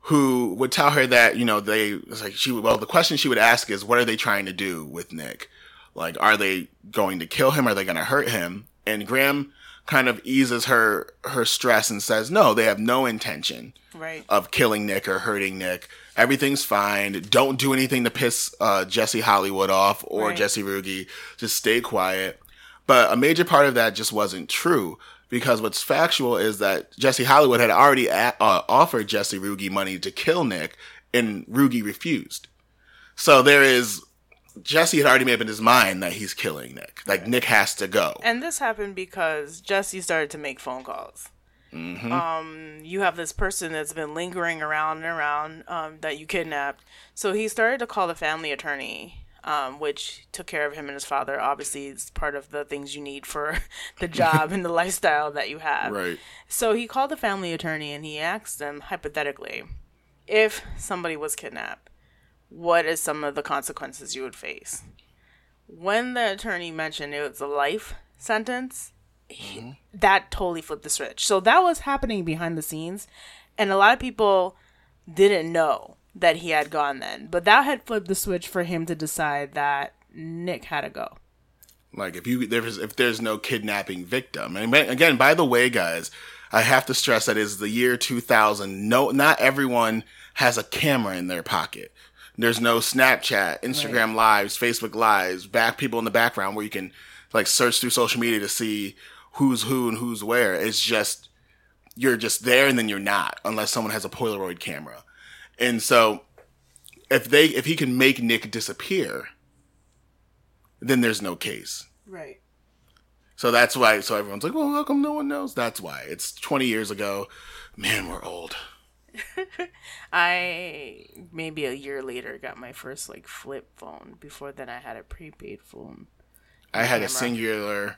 who would tell her that you know they it's like she would- well the question she would ask is what are they trying to do with Nick? Like, are they going to kill him? Are they going to hurt him? And Graham kind of eases her her stress and says, no, they have no intention Right. of killing Nick or hurting Nick. Everything's fine. Don't do anything to piss uh, Jesse Hollywood off or Right. Jesse Rugge. Just stay quiet. But a major part of that just wasn't true because what's factual is that Jesse Hollywood had already a- uh, offered Jesse Rugge money to kill Nick, and Rugge refused. So there is Jesse had already made up in his mind that he's killing Nick. Like Nick has to go. And this happened because Jesse started to make phone calls. Um, you have this person that's been lingering around and around um, that you kidnapped. So he started to call the family attorney, um, which took care of him and his father. Obviously, it's part of the things you need for the job and the lifestyle that you have. Right. So he called the family attorney and he asked them hypothetically, if somebody was kidnapped, what is some of the consequences you would face? When the attorney mentioned it was a life sentence, he- mm-hmm. that totally flipped the switch. So that was happening behind the scenes, and a lot of people didn't know that he had gone then. But that had flipped the switch for him to decide that Nick had to go. Like if you there's if there's no kidnapping victim, and again, by the way, guys, I have to stress that is the year 2000. No, not everyone has a camera in their pocket. There's no Snapchat, Instagram lives, Facebook lives, back people in the background where you can like search through social media to see who's who and who's where. It's just you're just there and then you're not unless someone has a Polaroid camera. And so if they if he can make Nick disappear, then there's no case. Right. So that's why. So everyone's like, "Well, how come no one knows?" That's why. It's 20 years ago. Man, we're old. I maybe a year later got my first like flip phone. Before then, I had a prepaid phone. I had a Cingular,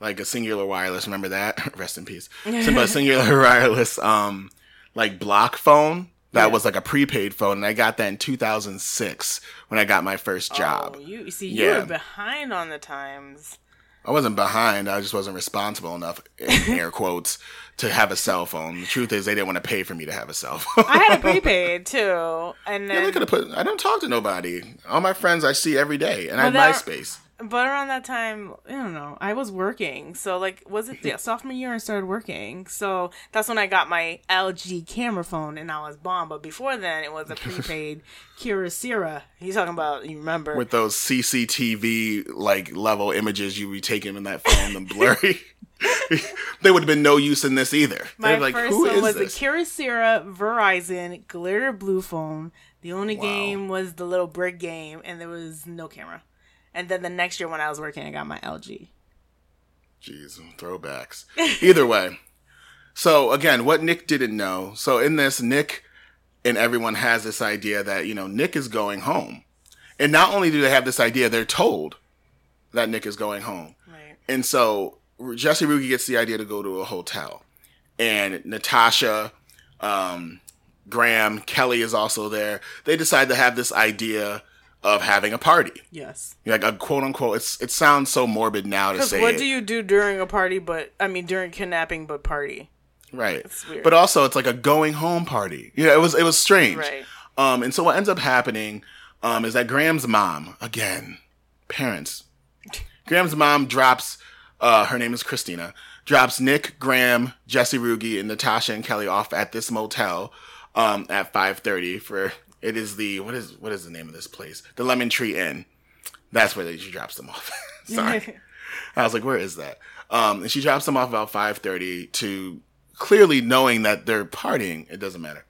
like a Cingular wireless. Remember that? Rest in peace. So, but Cingular wireless, um, like block phone. That Yeah. was like a prepaid phone, and I got that in 2006 when I got my first job. Oh, you see, you Yeah. were behind on the times. I wasn't behind. I just wasn't responsible enough, in air quotes, to have a cell phone. The truth is, they didn't want to pay for me to have a cell phone. I had a prepaid too, and then... Yeah, they could have put. I don't talk to nobody. All my friends I see every day, and I have Well, MySpace. But around that time, I don't know. I was working, so like, was it yeah, sophomore year? I started working, so that's when I got my LG camera phone, and I was bomb. But before then, it was a prepaid Kyocera. He's talking about you remember? with those CCTV like level images you would be taking in that phone, the blurry. they would have been no use in this either. My like, first one was this? the Kyocera Verizon glitter blue phone. The only Wow. game was the little brick game, and there was no camera. And then the next year when I was working, I got my LG. Jeez, throwbacks. Either way. So again, what Nick didn't know. So in this, Nick and everyone has this idea that you know Nick is going home, and not only do they have this idea, they're told that Nick is going home. Right. And so Jesse Rugge gets the idea to go to a hotel. And Natasha, um, Graham, Kelly is also there. They decide to have this idea of having a party. Yes. Like a quote unquote, it's it sounds so morbid now to say what it. do you do during a party? But I mean, during kidnapping, but party. right. weird. But also it's like a going home party. Yeah, it was it was strange. Right. Um, and so what ends up happening um, is that Graham's mom, again, parents, Graham's mom drops, uh, her name is Christina, drops Nick, Graham, Jesse Rugge, and Natasha and Kelly off at this motel um, at 5.30 for, it is the, what is what is the name of this place? The Lemon Tree Inn. That's where she drops them off. Sorry. I was like, where is that? Um, and she drops them off about 5.30 to clearly knowing that they're partying. It doesn't matter.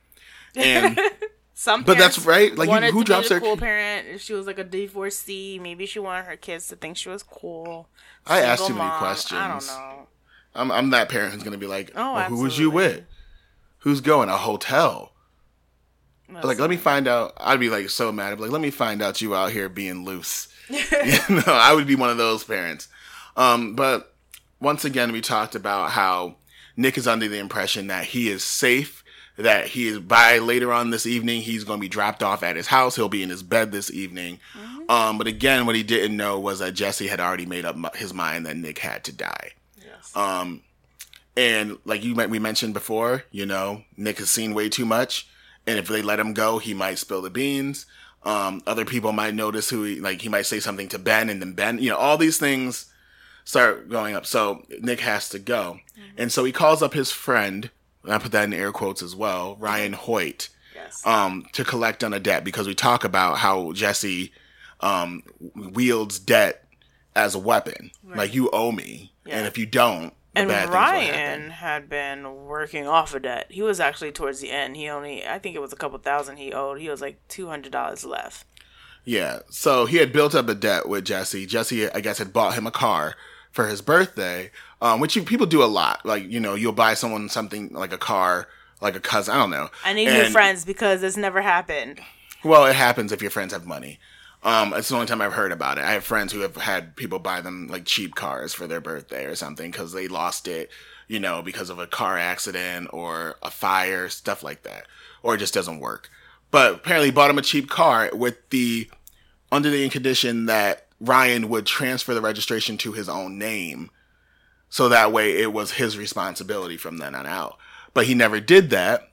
And... Some But that's right, like, you- who drops the cool parent? She was like a divorcee, maybe she wanted her kids to think she was cool. I asked too many mom, I questions. don't know. I'm I'm that parent who's gonna be like, Oh, "Well, who was you with? Who's going? A hotel? That's- Like, let me find out. I'd be like so mad. I'd be like, let me find out you out here being loose. you know, I would be one of those parents. Um, but once again, we talked about how Nick is under the impression that he is safe. That he is by later on this evening, he's going to be dropped off at his house. He'll be in his bed this evening. Mm-hmm. Um, but again, what he didn't know was that Jesse had already made up his mind that Nick had to die. Yes. Um, and like you we mentioned before, you know, Nick has seen way too much, and if they let him go, he might spill the beans. Um, other people might notice who he, like he might say something to Ben and then Ben, you know, all these things start going up. So Nick has to go. And so he calls up his friend, and I put that in air quotes as well, Ryan Hoyt, Yes. um, to collect on a debt because we talk about how Jesse um, wields debt as a weapon. Like you owe me, Yeah. and if you don't, and bad things will happen. Ryan had been working off of debt. He was actually towards the end. He only, I think it was a couple thousand he owed. He was like two hundred dollars left. Yeah. So he had built up a debt with Jesse. Jesse, I guess, had bought him a car for his birthday, um, which you, people do a lot. Like, you know, you'll buy someone something like a car, like a cousin. I don't know. I need And- new friends because this never happened. Well, it happens if your friends have money. Um, it's the only time I've heard about it. I have friends who have had people buy them like cheap cars for their birthday or something because they lost it, you know, because of a car accident or a fire, stuff like that, or it just doesn't work. But apparently, bought him a cheap car with the under the condition that Ryan would transfer the registration to his own name, so that way it was his responsibility from then on out. But he never did that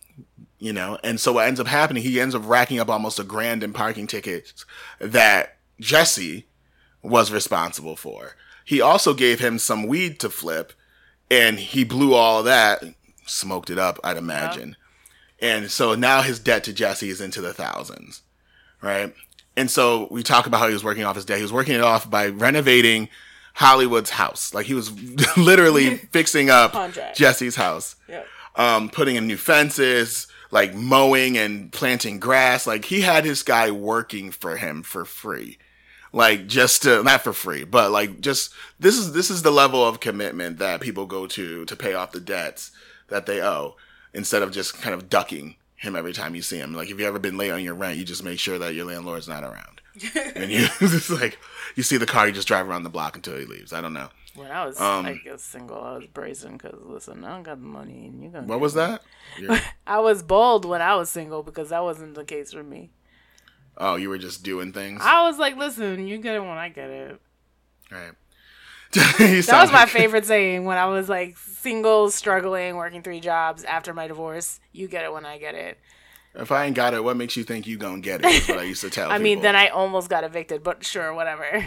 you know? And so what ends up happening he ends up racking up almost a grand in parking tickets that jesse was responsible for. He also gave him some weed to flip and he blew all that smoked it up i'd imagine. And so now his debt to jesse is into the thousands right? And so we talk about how he was working off his debt. He was working it off by renovating hollywood's house. Like he was literally fixing up jesse's house. Yep. um, putting in new fences, like mowing and planting grass. Like he had his guy working for him for free. Like just to, not for free, but like just, this is, this is the level of commitment that people go to to pay off the debts that they owe instead of just kind of ducking him every time you see him. Like if you ever been late on your rent, you just make sure that your landlord's not around. and you, it's like, you see the car, you just drive around the block until he leaves. I don't know. When I was Um, like a single, I was brazen because listen, I don't got the money, and you gonna. What was that? You're- I was bold when I was single because that wasn't the case for me. oh, you were just doing things? I was like, listen, you get it when I get it. Right. That was my favorite saying when I was like single, struggling, working three jobs after my divorce. You get it when I get it. If I ain't got it, what makes you think you gonna get it? That's what I used to tell. I mean, then I almost got evicted, but sure, whatever.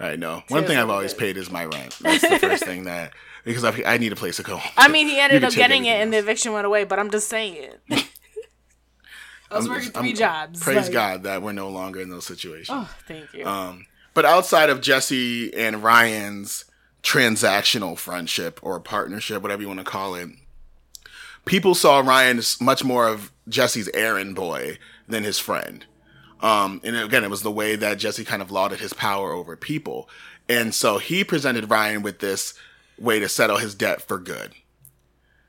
I know. One thing I've always paid is my rent. That's the first thing that because I, I need a place to go. I mean, he ended up getting it, everything and the eviction went away. But I'm just saying. I was I'm- working I'm- 3 jobs. Praise like- God that we're no longer in those situations. Oh, thank you. Um, but outside of Jesse and Ryan's transactional friendship or partnership, whatever you want to call it, people saw Ryan as much more of Jesse's errand boy than his friend. Um, and again, it was the way that Jesse kind of lauded his power over people. And so he presented Ryan with this way to settle his debt for good.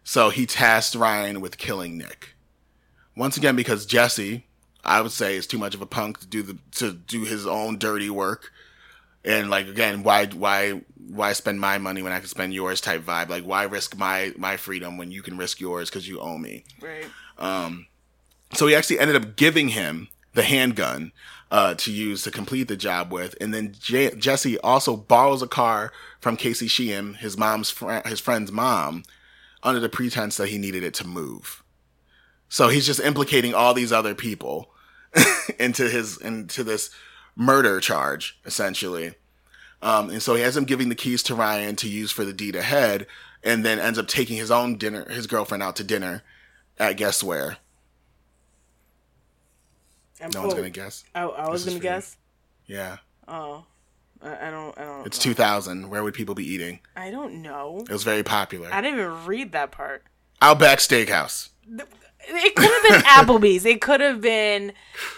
So he tasked Ryan with killing Nick. Once again, because Jesse, I would say, is too much of a punk to do the to do his own dirty work. And like again, why why why spend my money when I can spend yours type vibe? Like why risk my my freedom when you can risk yours because you owe me? right. Um. So he actually ended up giving him the handgun uh, to use to complete the job with, and then J- Jesse also borrows a car from Casey Sheehan, his mom's fr- his friend's mom, under the pretense that he needed it to move. So he's just implicating all these other people into his into this murder charge essentially. Um, and so he has him giving the keys to Ryan to use for the deed ahead, and then ends up taking his own dinner, his girlfriend out to dinner at guess where? I'm No one's gonna guess. I, I was gonna for you. guess. Yeah, Oh, I, I don't. I don't. it's know. 2000. Where would people be eating? I don't know. It was very popular. I didn't even read that part. Outback Steakhouse. It could have been Applebee's. It could have been.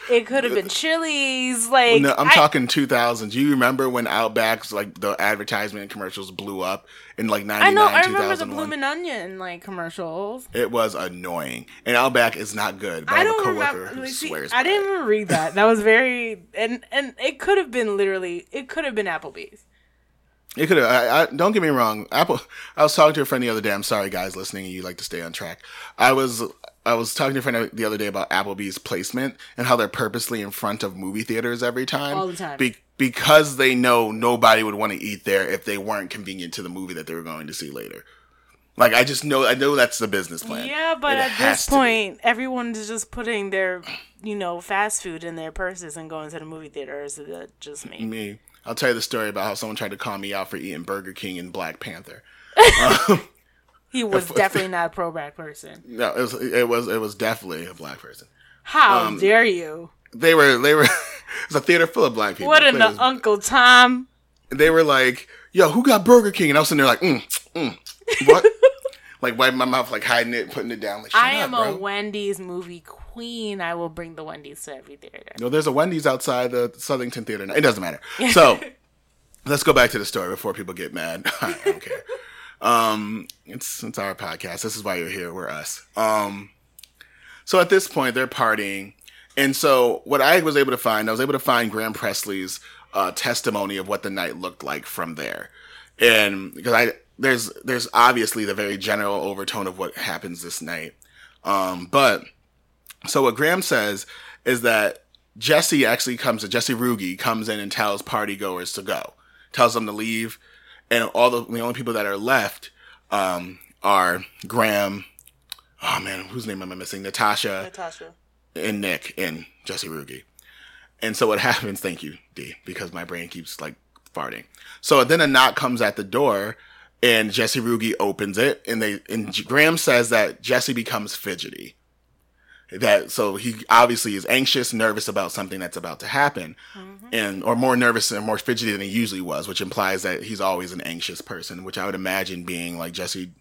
It could have been Chili's. Like No, I'm I- talking 2000s. You remember when Outback's like the advertisement commercials blew up in like 99, I know. I remember the 2001? Bloomin' Onion like commercials. It was annoying, and Outback is not good. I, I don't remember. like, see, swears. I didn't even read that. That was very and and it could have been literally. It could have been Applebee's. It could have. I, I, don't get me wrong. Apple. I was talking to a friend the other day. I'm sorry, guys, listening, and you like to stay on track. I was. I was talking to a friend the other day about Applebee's placement and how they're purposely in front of movie theaters every time. All the time. Be, because they know nobody would want to eat there if they weren't convenient to the movie that they were going to see later. Like I just know I know that's the business plan. Yeah, but It at this point, everyone is just putting their, you know, fast food in their purses and going to the movie theater. Is that just me? me. I'll tell you the story about how someone tried to call me out for eating Burger King and Black Panther. Um, He was definitely not a pro black person. No, it was it was it was definitely a black person. How Um, dare you? They were they were it's a theater full of black people. What in the Uncle Tom? they were like, "Yo, who got Burger King?" And I was sitting there like, mm, mm, "What?" like wiping my mouth, like hiding it, putting it down. Like, I up, am bro. a Wendy's movie queen. I will bring the Wendy's to every theater. No, there's a Wendy's outside the Southington Theater. now. It doesn't matter. So let's go back to the story before people get mad. I don't care. Um, it's it's our podcast. This is why you're here. We're us. Um, so at this point, they're partying, and so what I was able to find, I was able to find Graham Pressley's uh, testimony of what the night looked like from there, and because I there's there's obviously the very general overtone of what happens this night, um, but so what Graham says is that Jesse actually comes Jesse Rugge comes in and tells party goers to go, tells them to leave, and all the the only people that are left um, are Graham. Oh man, whose name am I missing? Natasha Natasha. and Nick and Jesse Rugge. And so what happens? Thank you, D, because my brain keeps like farting. So then a knock comes at the door, and Jesse Rugge opens it, and they and Graham says that Jesse becomes fidgety. That so he obviously is anxious, nervous about something that's about to happen, and or more nervous and more fidgety than he usually was, which implies that he's always an anxious person, which I would imagine being like Jesse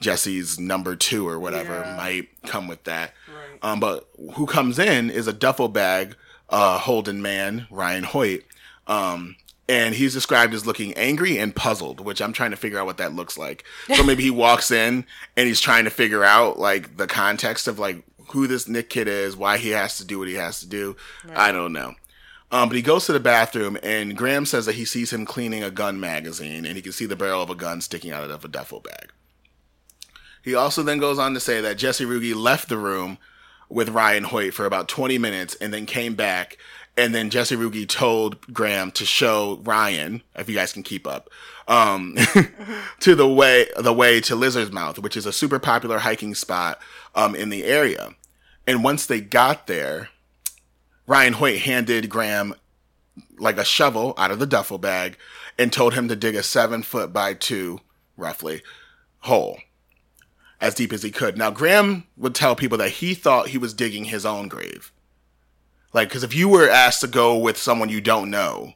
Jesse's number two or whatever Yeah. might come with that. Right. Um, but who comes in is a duffel bag uh, holding man, Ryan Hoyt. Um, and he's described as looking angry and puzzled, which I'm trying to figure out what that looks like. So maybe he walks in and he's trying to figure out like the context of like who this Nick kid is, why he has to do what he has to do. I don't know. Um, but he goes to the bathroom and Graham says that he sees him cleaning a gun magazine and he can see the barrel of a gun sticking out of a duffel bag. He also then goes on to say that Jesse Rugge left the room with Ryan Hoyt for about 20 minutes and then came back. And then Jesse Rugge told Graham to show Ryan, if you guys can keep up, um, to the way the way to Lizard's Mouth, which is a super popular hiking spot um, in the area. And once they got there, Ryan Hoyt handed Graham like a shovel out of the duffel bag and told him to dig a seven foot by two, roughly, hole as deep as he could. Now, Graham would tell people that he thought he was digging his own grave. Like, because if you were asked to go with someone you don't know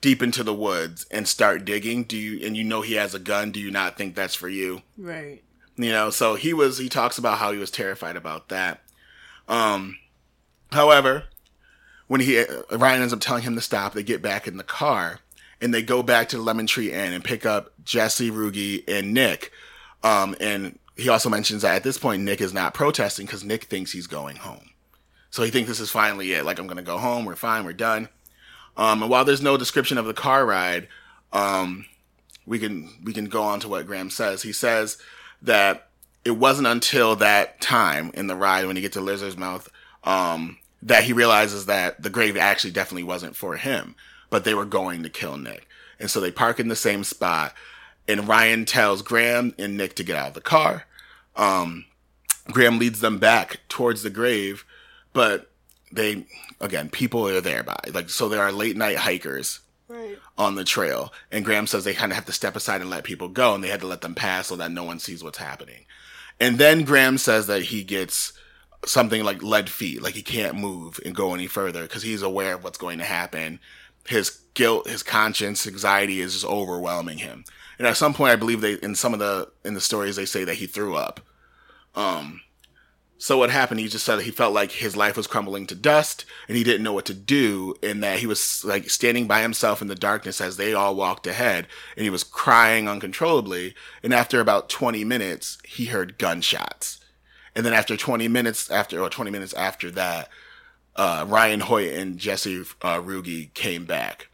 deep into the woods and start digging, do you, and you know he has a gun, do you not think that's for you? Right. You know, so he was, he talks about how he was terrified about that. Um, however, when he, uh, Ryan ends up telling him to stop, they get back in the car and they go back to the Lemon Tree Inn and pick up Jesse, Rugge, and Nick. Um, and he also mentions that at this point, Nick is not protesting because Nick thinks he's going home. So he thinks this is finally it. Like, I'm going to go home. We're fine. We're done. Um, and while there's no description of the car ride, um, we can, we can go on to what Graham says. He says that it wasn't until that time in the ride when he gets to Lizard's mouth, um, that he realizes that the grave actually definitely wasn't for him, but they were going to kill Nick. And so they park in the same spot and Ryan tells Graham and Nick to get out of the car. Um, Graham leads them back towards the grave, but they, again, people are there by, like, so there are late night hikers Right. on the trail. And Graham says they kind of have to step aside and let people go, and they had to let them pass so that no one sees what's happening. And then Graham says that he gets something like lead feet, like he can't move and go any further because he's aware of what's going to happen. His guilt, his conscience, anxiety is just overwhelming him. And at some point, I believe they in some of the in the stories they say that he threw up. Um, so what happened? He just said that he felt like his life was crumbling to dust, and he didn't know what to do, and that he was like standing by himself in the darkness as they all walked ahead, and he was crying uncontrollably. And after about twenty minutes, he heard gunshots, and then after twenty minutes after or twenty minutes after that, uh, Ryan Hoyt and Jesse uh, Rugge came back.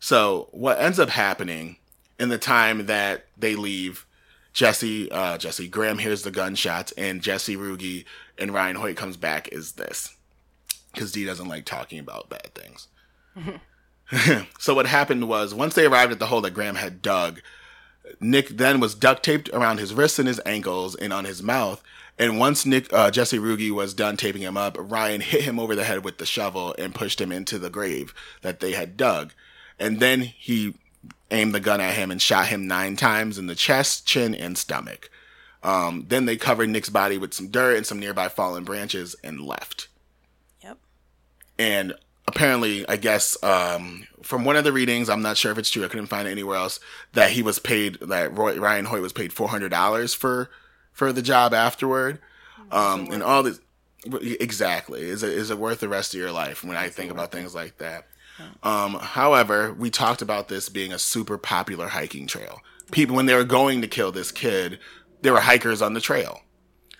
So what ends up happening in the time that they leave Jesse, uh, Jesse Graham hears the gunshots, and Jesse Rugge and Ryan Hoyt comes back. Is this because Dee doesn't like talking about bad things? so what happened was once they arrived at the hole that Graham had dug, Nick then was duct taped around his wrists and his ankles and on his mouth. And once Nick uh, Jesse Rugge was done taping him up, Ryan hit him over the head with the shovel and pushed him into the grave that they had dug. And then he aimed the gun at him and shot him nine times in the chest, chin, and stomach. Um, then they covered Nick's body with some dirt and some nearby fallen branches and left. Yep. And apparently, I guess um, from one of the readings, I'm not sure if it's true. I couldn't find it anywhere else that he was paid that Roy, Ryan Hoyt was paid four hundred dollars for for the job afterward, um, and all this. Exactly, is it is it worth the rest of your life? When I think about things like that. Um, however, we talked about this being a super popular hiking trail. People, when they were going to kill this kid, there were hikers on the trail.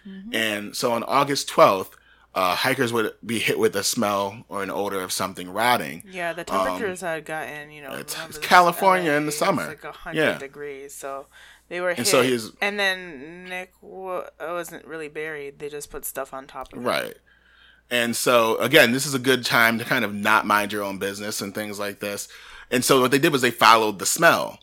Mm-hmm. And so on August 12th, uh, hikers would be hit with a smell or an odor of something rotting. Yeah, the temperatures um, had gotten, you know, it's, it's California in the summer. like 100 yeah. degrees. So they were hit. And, so he's, and then Nick w- wasn't really buried. They just put stuff on top of it. Right. And so again, this is a good time to kind of not mind your own business and things like this. And so what they did was they followed the smell.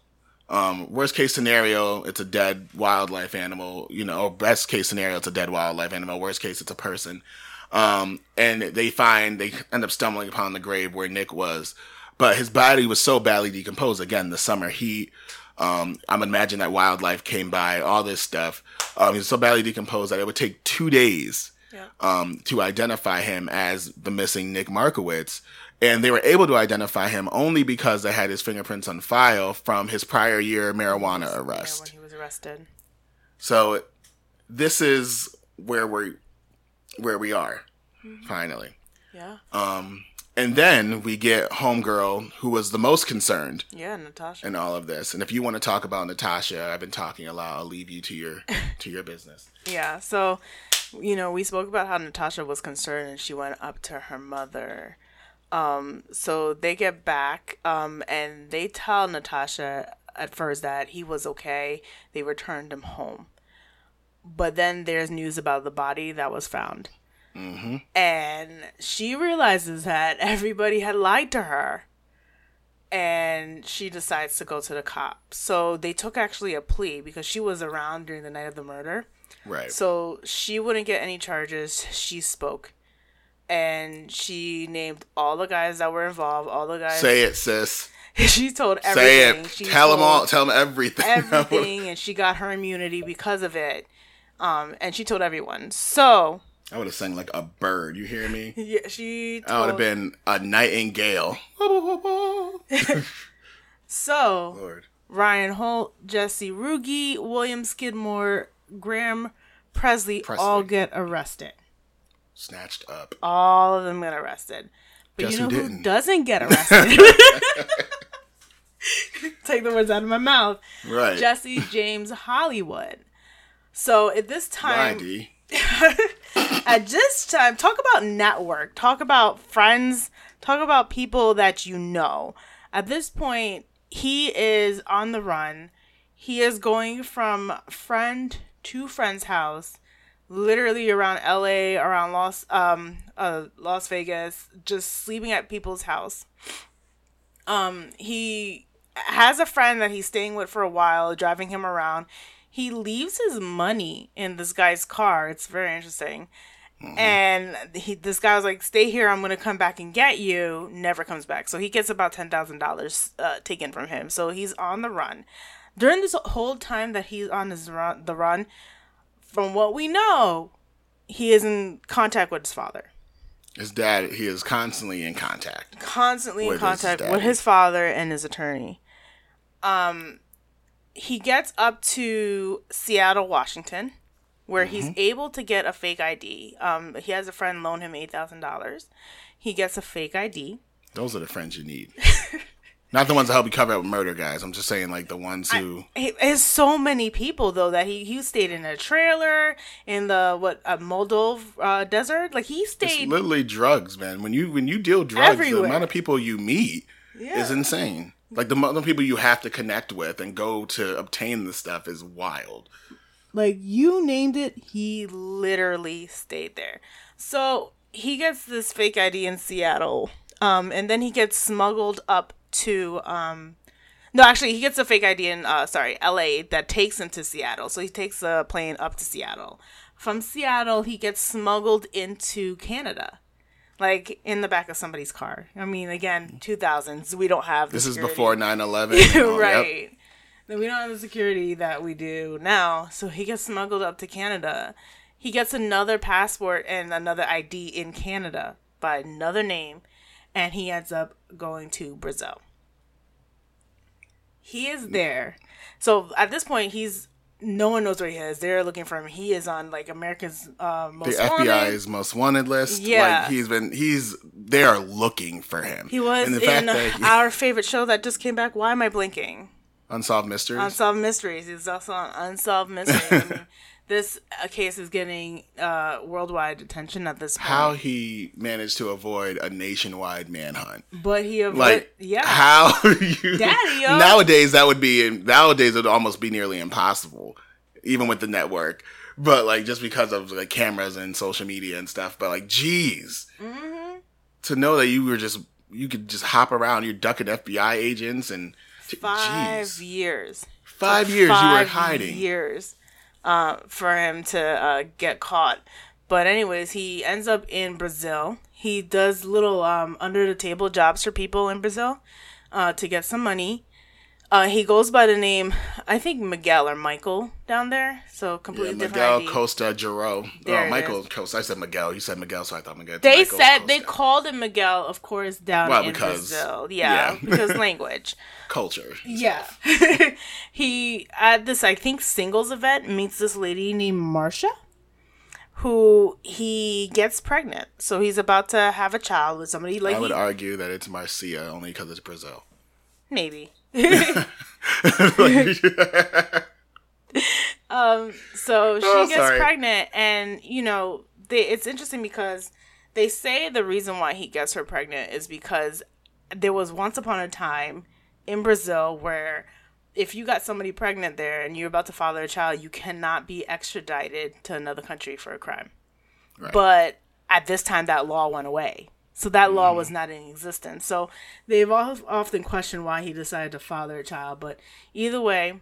Um, worst case scenario, it's a dead wildlife animal, you know, best case scenario, it's a dead wildlife animal. Worst case, it's a person. Um, and they find, they end up stumbling upon the grave where Nick was. But his body was so badly decomposed. Again, the summer heat. Um, I'm imagining that wildlife came by, all this stuff. Um, he was so badly decomposed that it would take two days yeah. um, to identify him as the missing Nick Markowitz. And they were able to identify him only because they had his fingerprints on file from his prior year marijuana arrest. Yeah, when he was arrested. So this is where we where we are mm-hmm. finally. Yeah. Um and then we get Homegirl, who was the most concerned. Yeah, Natasha. In all of this. And if you want to talk about Natasha, I've been talking a lot. I'll leave you to your to your business. Yeah. So you know, we spoke about how Natasha was concerned and she went up to her mother. Um, so they get back um, and they tell Natasha at first that he was okay. They returned him home. But then there's news about the body that was found. Mm-hmm. And she realizes that everybody had lied to her. And she decides to go to the cops. So they took actually a plea because she was around during the night of the murder. Right. So she wouldn't get any charges. She spoke. And she named all the guys that were involved, all the guys. Say it, sis. she told everything. Say it. She tell them all. Tell them everything. Everything, and she got her immunity because of it. Um, and she told everyone. So I would have sung like a bird. You hear me? Yeah, she. Told... I would have been a nightingale. so Lord. Ryan Hoyt, Jesse Rugge, William Skidmore, Graham Pressley, Pressley, all get arrested. Snatched up. All of them get arrested. But Guess you know who, who doesn't get arrested? Take the words out of my mouth. Right. Jesse James Hollywood. So at this time, at this time, talk about network, talk about friends, talk about people that you know. At this point, he is on the run. He is going from friend to friend's house, literally around LA, around Las um uh Las Vegas, just sleeping at people's house. Um he has a friend that he's staying with for a while, driving him around. He leaves his money in this guy's car. It's very interesting. Mm-hmm. And he, this guy was like, "Stay here. I'm gonna come back and get you." Never comes back. So he gets about ten thousand uh, dollars taken from him. So he's on the run during this whole time that he's on his run, the run, from what we know, he is in contact with his father. His dad, he is constantly in contact. Constantly in contact his with his father and his attorney. Um, he gets up to Seattle, Washington, where mm-hmm. he's able to get a fake ID. Um, he has a friend loan him eight thousand dollars. He gets a fake ID. Those are the friends you need. Not the ones that help you cover up murder, guys. I'm just saying, like the ones who. It's so many people though that he he stayed in a trailer in the what uh, Moldova uh, desert. Like he stayed. It's literally drugs, man. When you when you deal drugs, everywhere. the amount of people you meet yeah. is insane. Like the amount of people you have to connect with and go to obtain the stuff is wild. Like you named it, he literally stayed there. So he gets this fake ID in Seattle, um, and then he gets smuggled up to um, No, actually, he gets a fake ID in uh, sorry, L.A. that takes him to Seattle. So he takes a plane up to Seattle. From Seattle, he gets smuggled into Canada, like in the back of somebody's car. I mean, again, two thousands. We don't have the This is before 9/11. and yep. right. Then we don't have the security that we do now. So he gets smuggled up to Canada. He gets another passport and another ID in Canada by another name, and he ends up going to Brazil. He is there. So at this point, he's no one knows where he is. They're looking for him. He is on like America's uh, The most wanted. FBI's most wanted list. Yeah. Like he's been he's they are looking for him. He was the in fact that our favorite show that just came back. Why am I blinking? Unsolved Mysteries. Unsolved Mysteries. He's also on Unsolved Mysteries. I mean, this uh, case is getting uh, worldwide attention at this point. how he managed to avoid a nationwide manhunt. But he avoid, Like yeah. how you Daddy, nowadays that would be nowadays it would almost be nearly impossible, even with the network. But like just because of like cameras and social media and stuff. But like, geez, Mm-hmm. to know that you were just you could just hop around, you're ducking FBI agents and five jeez. years. five years you were Five hiding. Years uh, for him to uh, get caught. But anyways, he ends up in Brazil. He does little um, under the table jobs for people in Brazil uh, to get some money. Uh, he goes by the name, I think Miguel or Michael down there. So Yeah, completely different Miguel Costa. There Oh, Michael. Costa. I said Miguel. You said Miguel, so I thought Miguel. They Michael said they called him Miguel, of course, down Well, in because- Brazil. Yeah, yeah. because language. culture. Yeah. he at this I think singles event meets this lady named Marcia who he gets pregnant. So he's about to have a child with somebody like I would he, argue that it's Marcia only because it's Brazil. maybe. Like, um, So she Oh, gets sorry. pregnant and you know, they it's interesting because they say the reason why he gets her pregnant is because there was once upon a time in Brazil where if you got somebody pregnant there and you're about to father a child, you cannot be extradited to another country for a crime. Right. But at this time, that law went away. So that law was not in existence. So they've often questioned why he decided to father a child. But either way,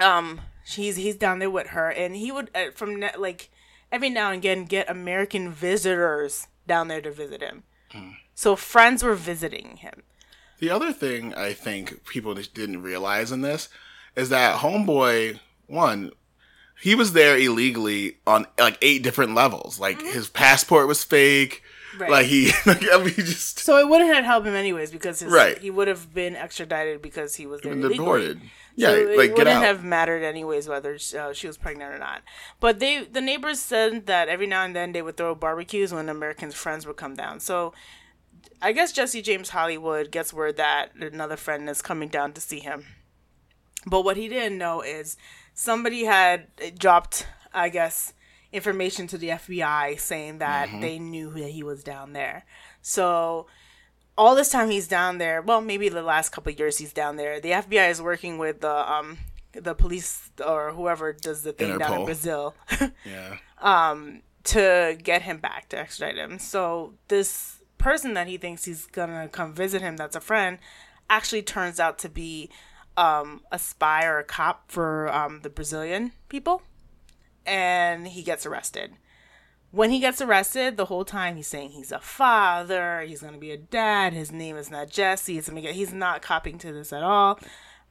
um, he's he's down there with her, and he would uh, from ne- like every now and again get American visitors down there to visit him. So friends were visiting him. the other thing I think people didn't realize in this is that Homeboy one, he was there illegally on like eight different levels. Like his passport was fake. Right. Like he, like, I mean, he just So it wouldn't have helped him anyways because his, Right. he would have been extradited because he was there deported. Yeah, so like it wouldn't have mattered anyways whether uh, she was pregnant or not. But they, the neighbors said that every now and then they would throw barbecues when Americans' friends would come down. So I guess Jesse James Hollywood gets word that another friend is coming down to see him. But what he didn't know is somebody had dropped, I guess, information to the FBI saying that they knew that he was down there. So all this time he's down there. Well, maybe the last couple of years he's down there. The FBI is working with the um the police or whoever does the thing down in Brazil yeah. to get him back to extradite him. So this person that he thinks he's gonna come visit him, that's a friend, actually turns out to be um, a spy or a cop for um, the Brazilian people, and he gets arrested. When he gets arrested, the whole time he's saying he's a father, he's gonna be a dad. His name is not Jesse. It's gonna get, he's not copying to this at all.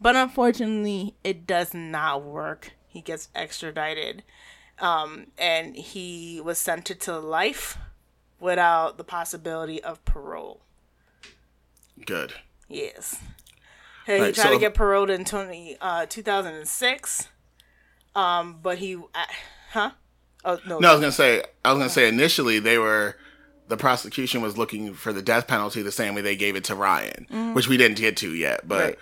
But unfortunately, it does not work. He gets extradited um, and he was sentenced to life without the possibility of parole. Good. Yes. Hey, he Right, tried so- to get paroled in 20, uh, 2006, um, but he, uh, huh? Oh no, No, I was gonna say. I was gonna say initially they were. The prosecution was looking for the death penalty the same way they gave it to Ryan, which we didn't get to yet. But Mm-hmm. Right.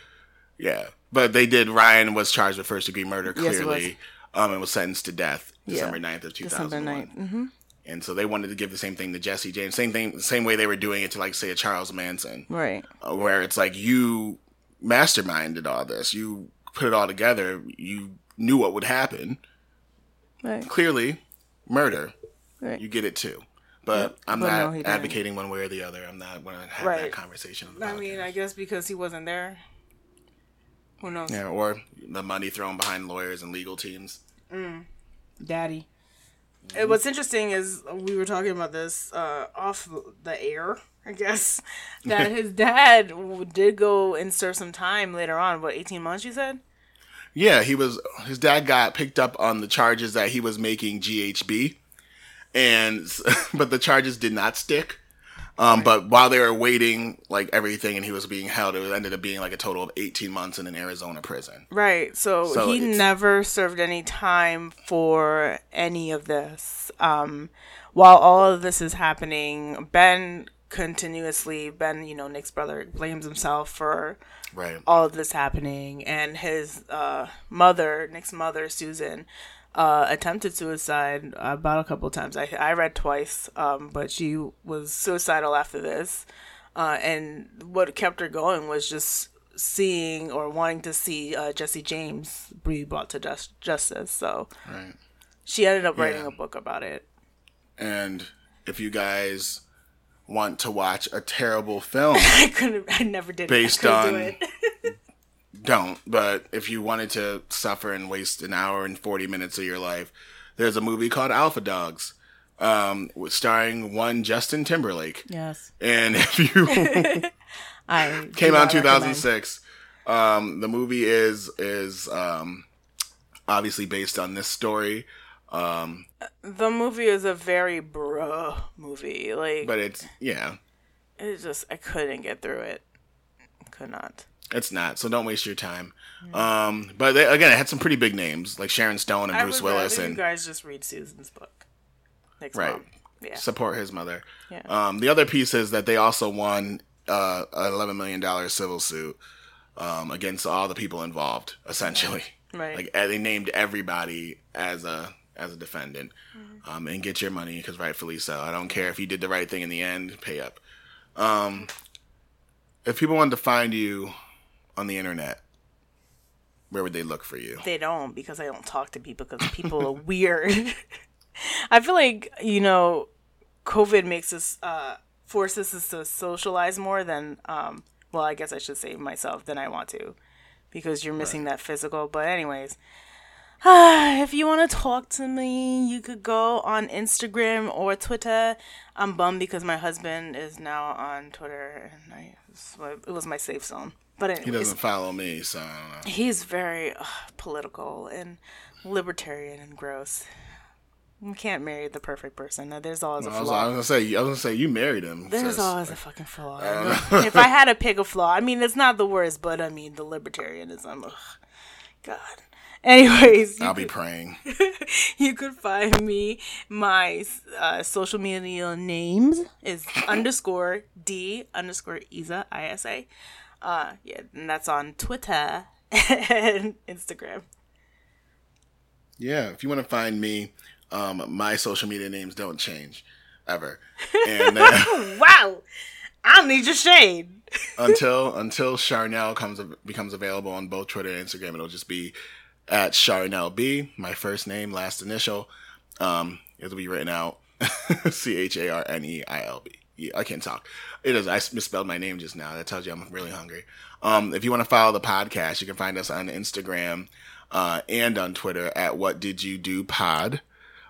yeah, but they did. Ryan was charged with first degree murder Yes, clearly, um, and was sentenced to death December 9th of two thousand 9th. one. Mm-hmm. And so they wanted to give the same thing to Jesse James, same thing, same way they were doing it to like say a Charles Manson, Right. uh, where it's like you masterminded all this, you put it all together, you knew what would happen. Right. Clearly, murder. Right. You get it too. But I'm But not he didn't. advocating one way or the other. I'm not going to have Right. that conversation. on the I mean. I guess because he wasn't there. Who knows? Yeah, or the money thrown behind lawyers and legal teams. Daddy. Uh, What's interesting is we were talking about this uh, off the air, I guess, that his dad did go and serve some time later on. What, 18 months, you said? Yeah, he was. His dad got picked up on the charges that he was making GHB, and but the charges did not stick. Um, but while they were waiting, like everything, and he was being held, it ended up being like a total of eighteen months in an Arizona prison. Right. So, So he never served any time for any of this. Um, while all of this is happening, Ben continuously, Ben, you know, Nick's brother, blames himself for Right. all of this happening. And his uh, mother, Nick's mother, Susan, uh, attempted suicide about a couple of times. I, I read twice, um, but she was suicidal after this. Uh, and what kept her going was just seeing or wanting to see uh, Jesse James be brought to just- justice. So Right. she ended up writing Yeah. a book about it. And if you guys want to watch a terrible film, I couldn't. I never did. Based it. I couldn't on- Do don't. But if you wanted to suffer and waste an hour and 40 minutes of your life, there's a movie called Alpha Dogs, um, starring one Justin Timberlake. yes, And if you I came out in 2006, um, the movie is is um, obviously based on this story, um, The movie is a very bruh movie. Like but it's yeah, it just I couldn't get through it. Could not. it's not. So don't waste your time. Um, but they, again, it had some pretty big names like Sharon Stone and I Bruce Willis and you guys just read Susan's book. Nick's Right. mom. Yeah. support his mother. Yeah. Um, the other piece is that they also won uh, an eleven million dollar civil suit um, against all the people involved. Essentially, Right. like uh, they named everybody as a as a defendant, Mm-hmm. um, and get your money because rightfully so. I don't care if you did the right thing in the end. Pay up. Um, if people wanted to find you on the internet, where would they look for you? They don't because I don't talk to people because people are weird. I feel like you know, COVID makes us uh, forces us to socialize more than um. Well, I guess I should say myself than I want to, because you're missing that physical. But anyways, if you want to talk to me, you could go on Instagram or Twitter. I'm bummed because my husband is now on Twitter, and I it was my safe zone. But anyways, He doesn't follow me, so I he's very uh, political and libertarian and gross. You can't marry the perfect person. There's always a I was, flaw. I was gonna say, I was gonna say you married him. There's always a fucking flaw. if I had to pick a flaw, I mean, it's not the worst, but I mean, the libertarianism. Ugh, God. Anyways, I'll be could, praying. you could find me. My uh, social media names is underscore d underscore isa isa. Uh, yeah, and that's on Twitter and Instagram. Yeah, if you want to find me, um, my social media names don't change ever. And uh, Wow, I need your shade. until until Charnel comes becomes available on both Twitter and Instagram, it'll just be at Charnel B, my first name, last initial. Um, it'll be written out C H A R N E I L B. Yeah, I can't talk. It is. I misspelled my name just now. That tells you I'm really hungry. Um, if you want to follow the podcast, you can find us on Instagram uh, and on Twitter at What Did You Do Pod.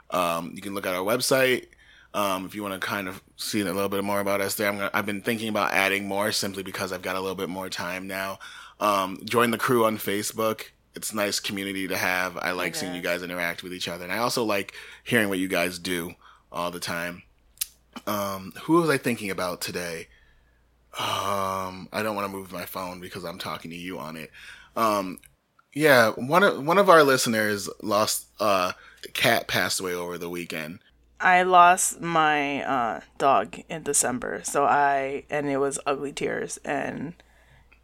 Um, you can look at our website um, if you want to kind of see a little bit more about us there. I'm gonna, I've been thinking about adding more simply because I've got a little bit more time now. Um, join the crew on Facebook. It's a nice community to have. I like seeing you guys interact with each other, and I also like hearing what you guys do all the time. Um, who was I thinking about today? Um, I don't want to move my phone because I'm talking to you on it. Um, yeah, one of one of our listeners lost. Uh, cat passed away over the weekend. I lost my uh, dog in December, so I and it was ugly tears and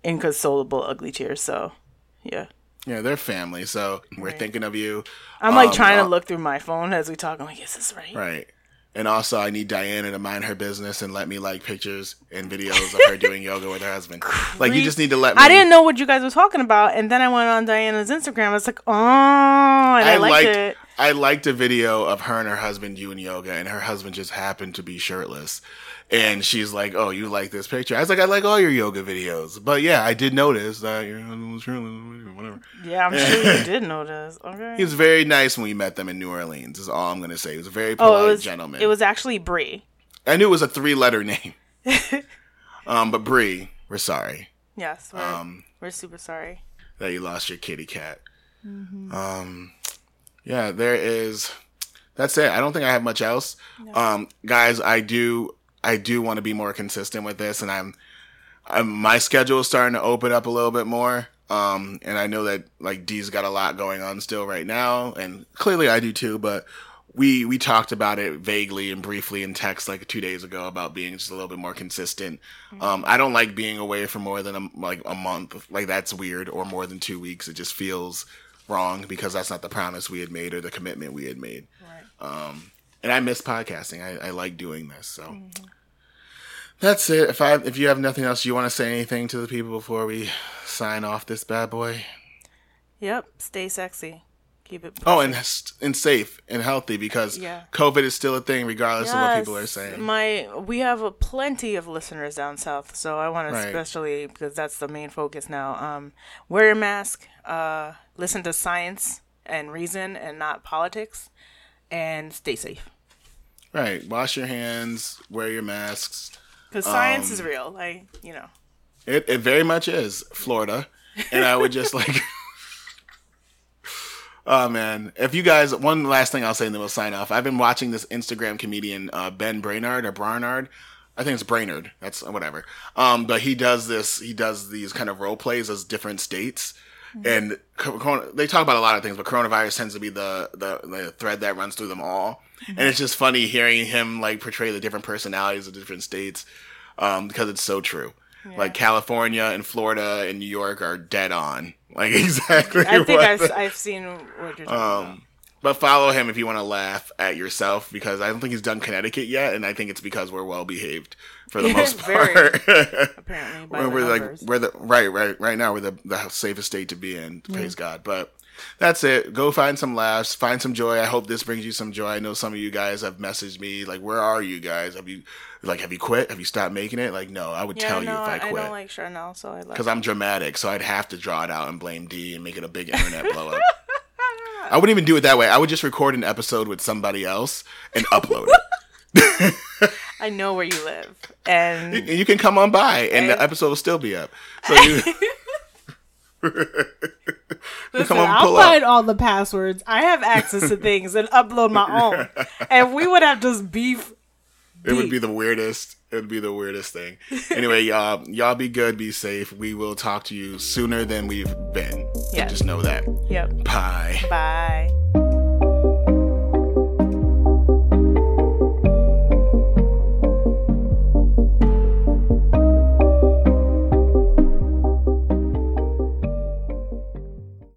inconsolable ugly tears. So, yeah, Yeah, they're family, so we're thinking of you. I'm like Um, trying uh, to look through my phone as we talk. I'm like, is this right? Right. And also, I need Diana to mind her business and let me like pictures and videos of her doing yoga with her husband. Like, you just need to let me. I didn't know what you guys were talking about, and then I went on Diana's Instagram. I was like, oh, and I, liked, it. I liked a video of her and her husband doing yoga, and her husband just happened to be shirtless. And she's like, "Oh, you like this picture?" I was like, "I like all your yoga videos." But yeah, I did notice that your husband was shirtless. Whatever. Yeah, I'm sure you did notice. Okay. He was very nice when we met them in New Orleans. Is all I'm gonna say. He was a very polite oh, it was gentleman. It was actually Bree. I knew it was a three letter name. um, but Bree, we're sorry Yes, we're, Um, we're super sorry. that you lost your kitty cat. Um, yeah, there is. That's it. I don't think I have much else. Um, guys, I do. I do want to be more consistent with this, and I'm. I'm my schedule is starting to open up a little bit more. Um, and I know that like D's got a lot going on still right now, and clearly I do too. But we we talked about it vaguely and briefly in text like two days ago about being just a little bit more consistent. Um, I don't like being away for more than a, like a month. Like that's weird, or more than two weeks. It just feels wrong because that's not the promise we had made or the commitment we had made. Right. And I miss podcasting. I, I like doing this. So that's it. If I if you have nothing else, you want to say anything to the people before we sign off this bad boy? Yep. Stay sexy. Keep it. Oh, and and safe and healthy because Yeah. COVID is still a thing, regardless of what people are saying. My we have a plenty of listeners down south, so I want to Right. especially because that's the main focus now. Um, wear your mask. Uh, listen to science and reason, and not politics, and stay safe Right. Wash your hands. Wear your masks. because science Um, is real. Like you know. It it very much is Florida, and I would just like. Oh man! If you guys, one last thing I'll say, and then we'll sign off. I've been watching this Instagram comedian uh, Ben Brainard or Barnard. I think it's Brainard. That's whatever. Um, but he does this. He does these kind of role plays as different states, and corona- they talk about a lot of things. But coronavirus tends to be the the, the thread that runs through them all. And it's just funny hearing him like portray the different personalities of different states um, because it's so true. Like California and Florida and New York are dead on. Like exactly. I think I've, the- I've seen what you're talking about. um, but follow him if you want to laugh at yourself because I don't think he's done Connecticut yet, and I think it's because we're well behaved for the most Very. part. Apparently, by we're, we're like we're the right right right now we're the, the safest state to be in. Mm-hmm. Praise God. But that's it. Go find some laughs, find some joy. I hope this brings you some joy. I know some of you guys have messaged me like, "Where are you guys? Have you like have you quit? Have you stopped making it?" Like, no, I would yeah, tell no, you if I quit. I, don't like Chanel, so I like. because I'm dramatic, so I'd have to draw it out and blame D and make it a big internet blow up. I wouldn't even do it that way. I would just record an episode with somebody else and upload it. I know where you live, and And you can come on by, and the episode will still be up. So you, Listen, come on, I'll find all the passwords. I have access to things and upload my own. And we would have just beef. it would be the weirdest. It would be the weirdest thing. Anyway, y'all, y'all be good, be safe. We will talk to you sooner than we've been. Yes. Just know that. Yep. Bye. Bye.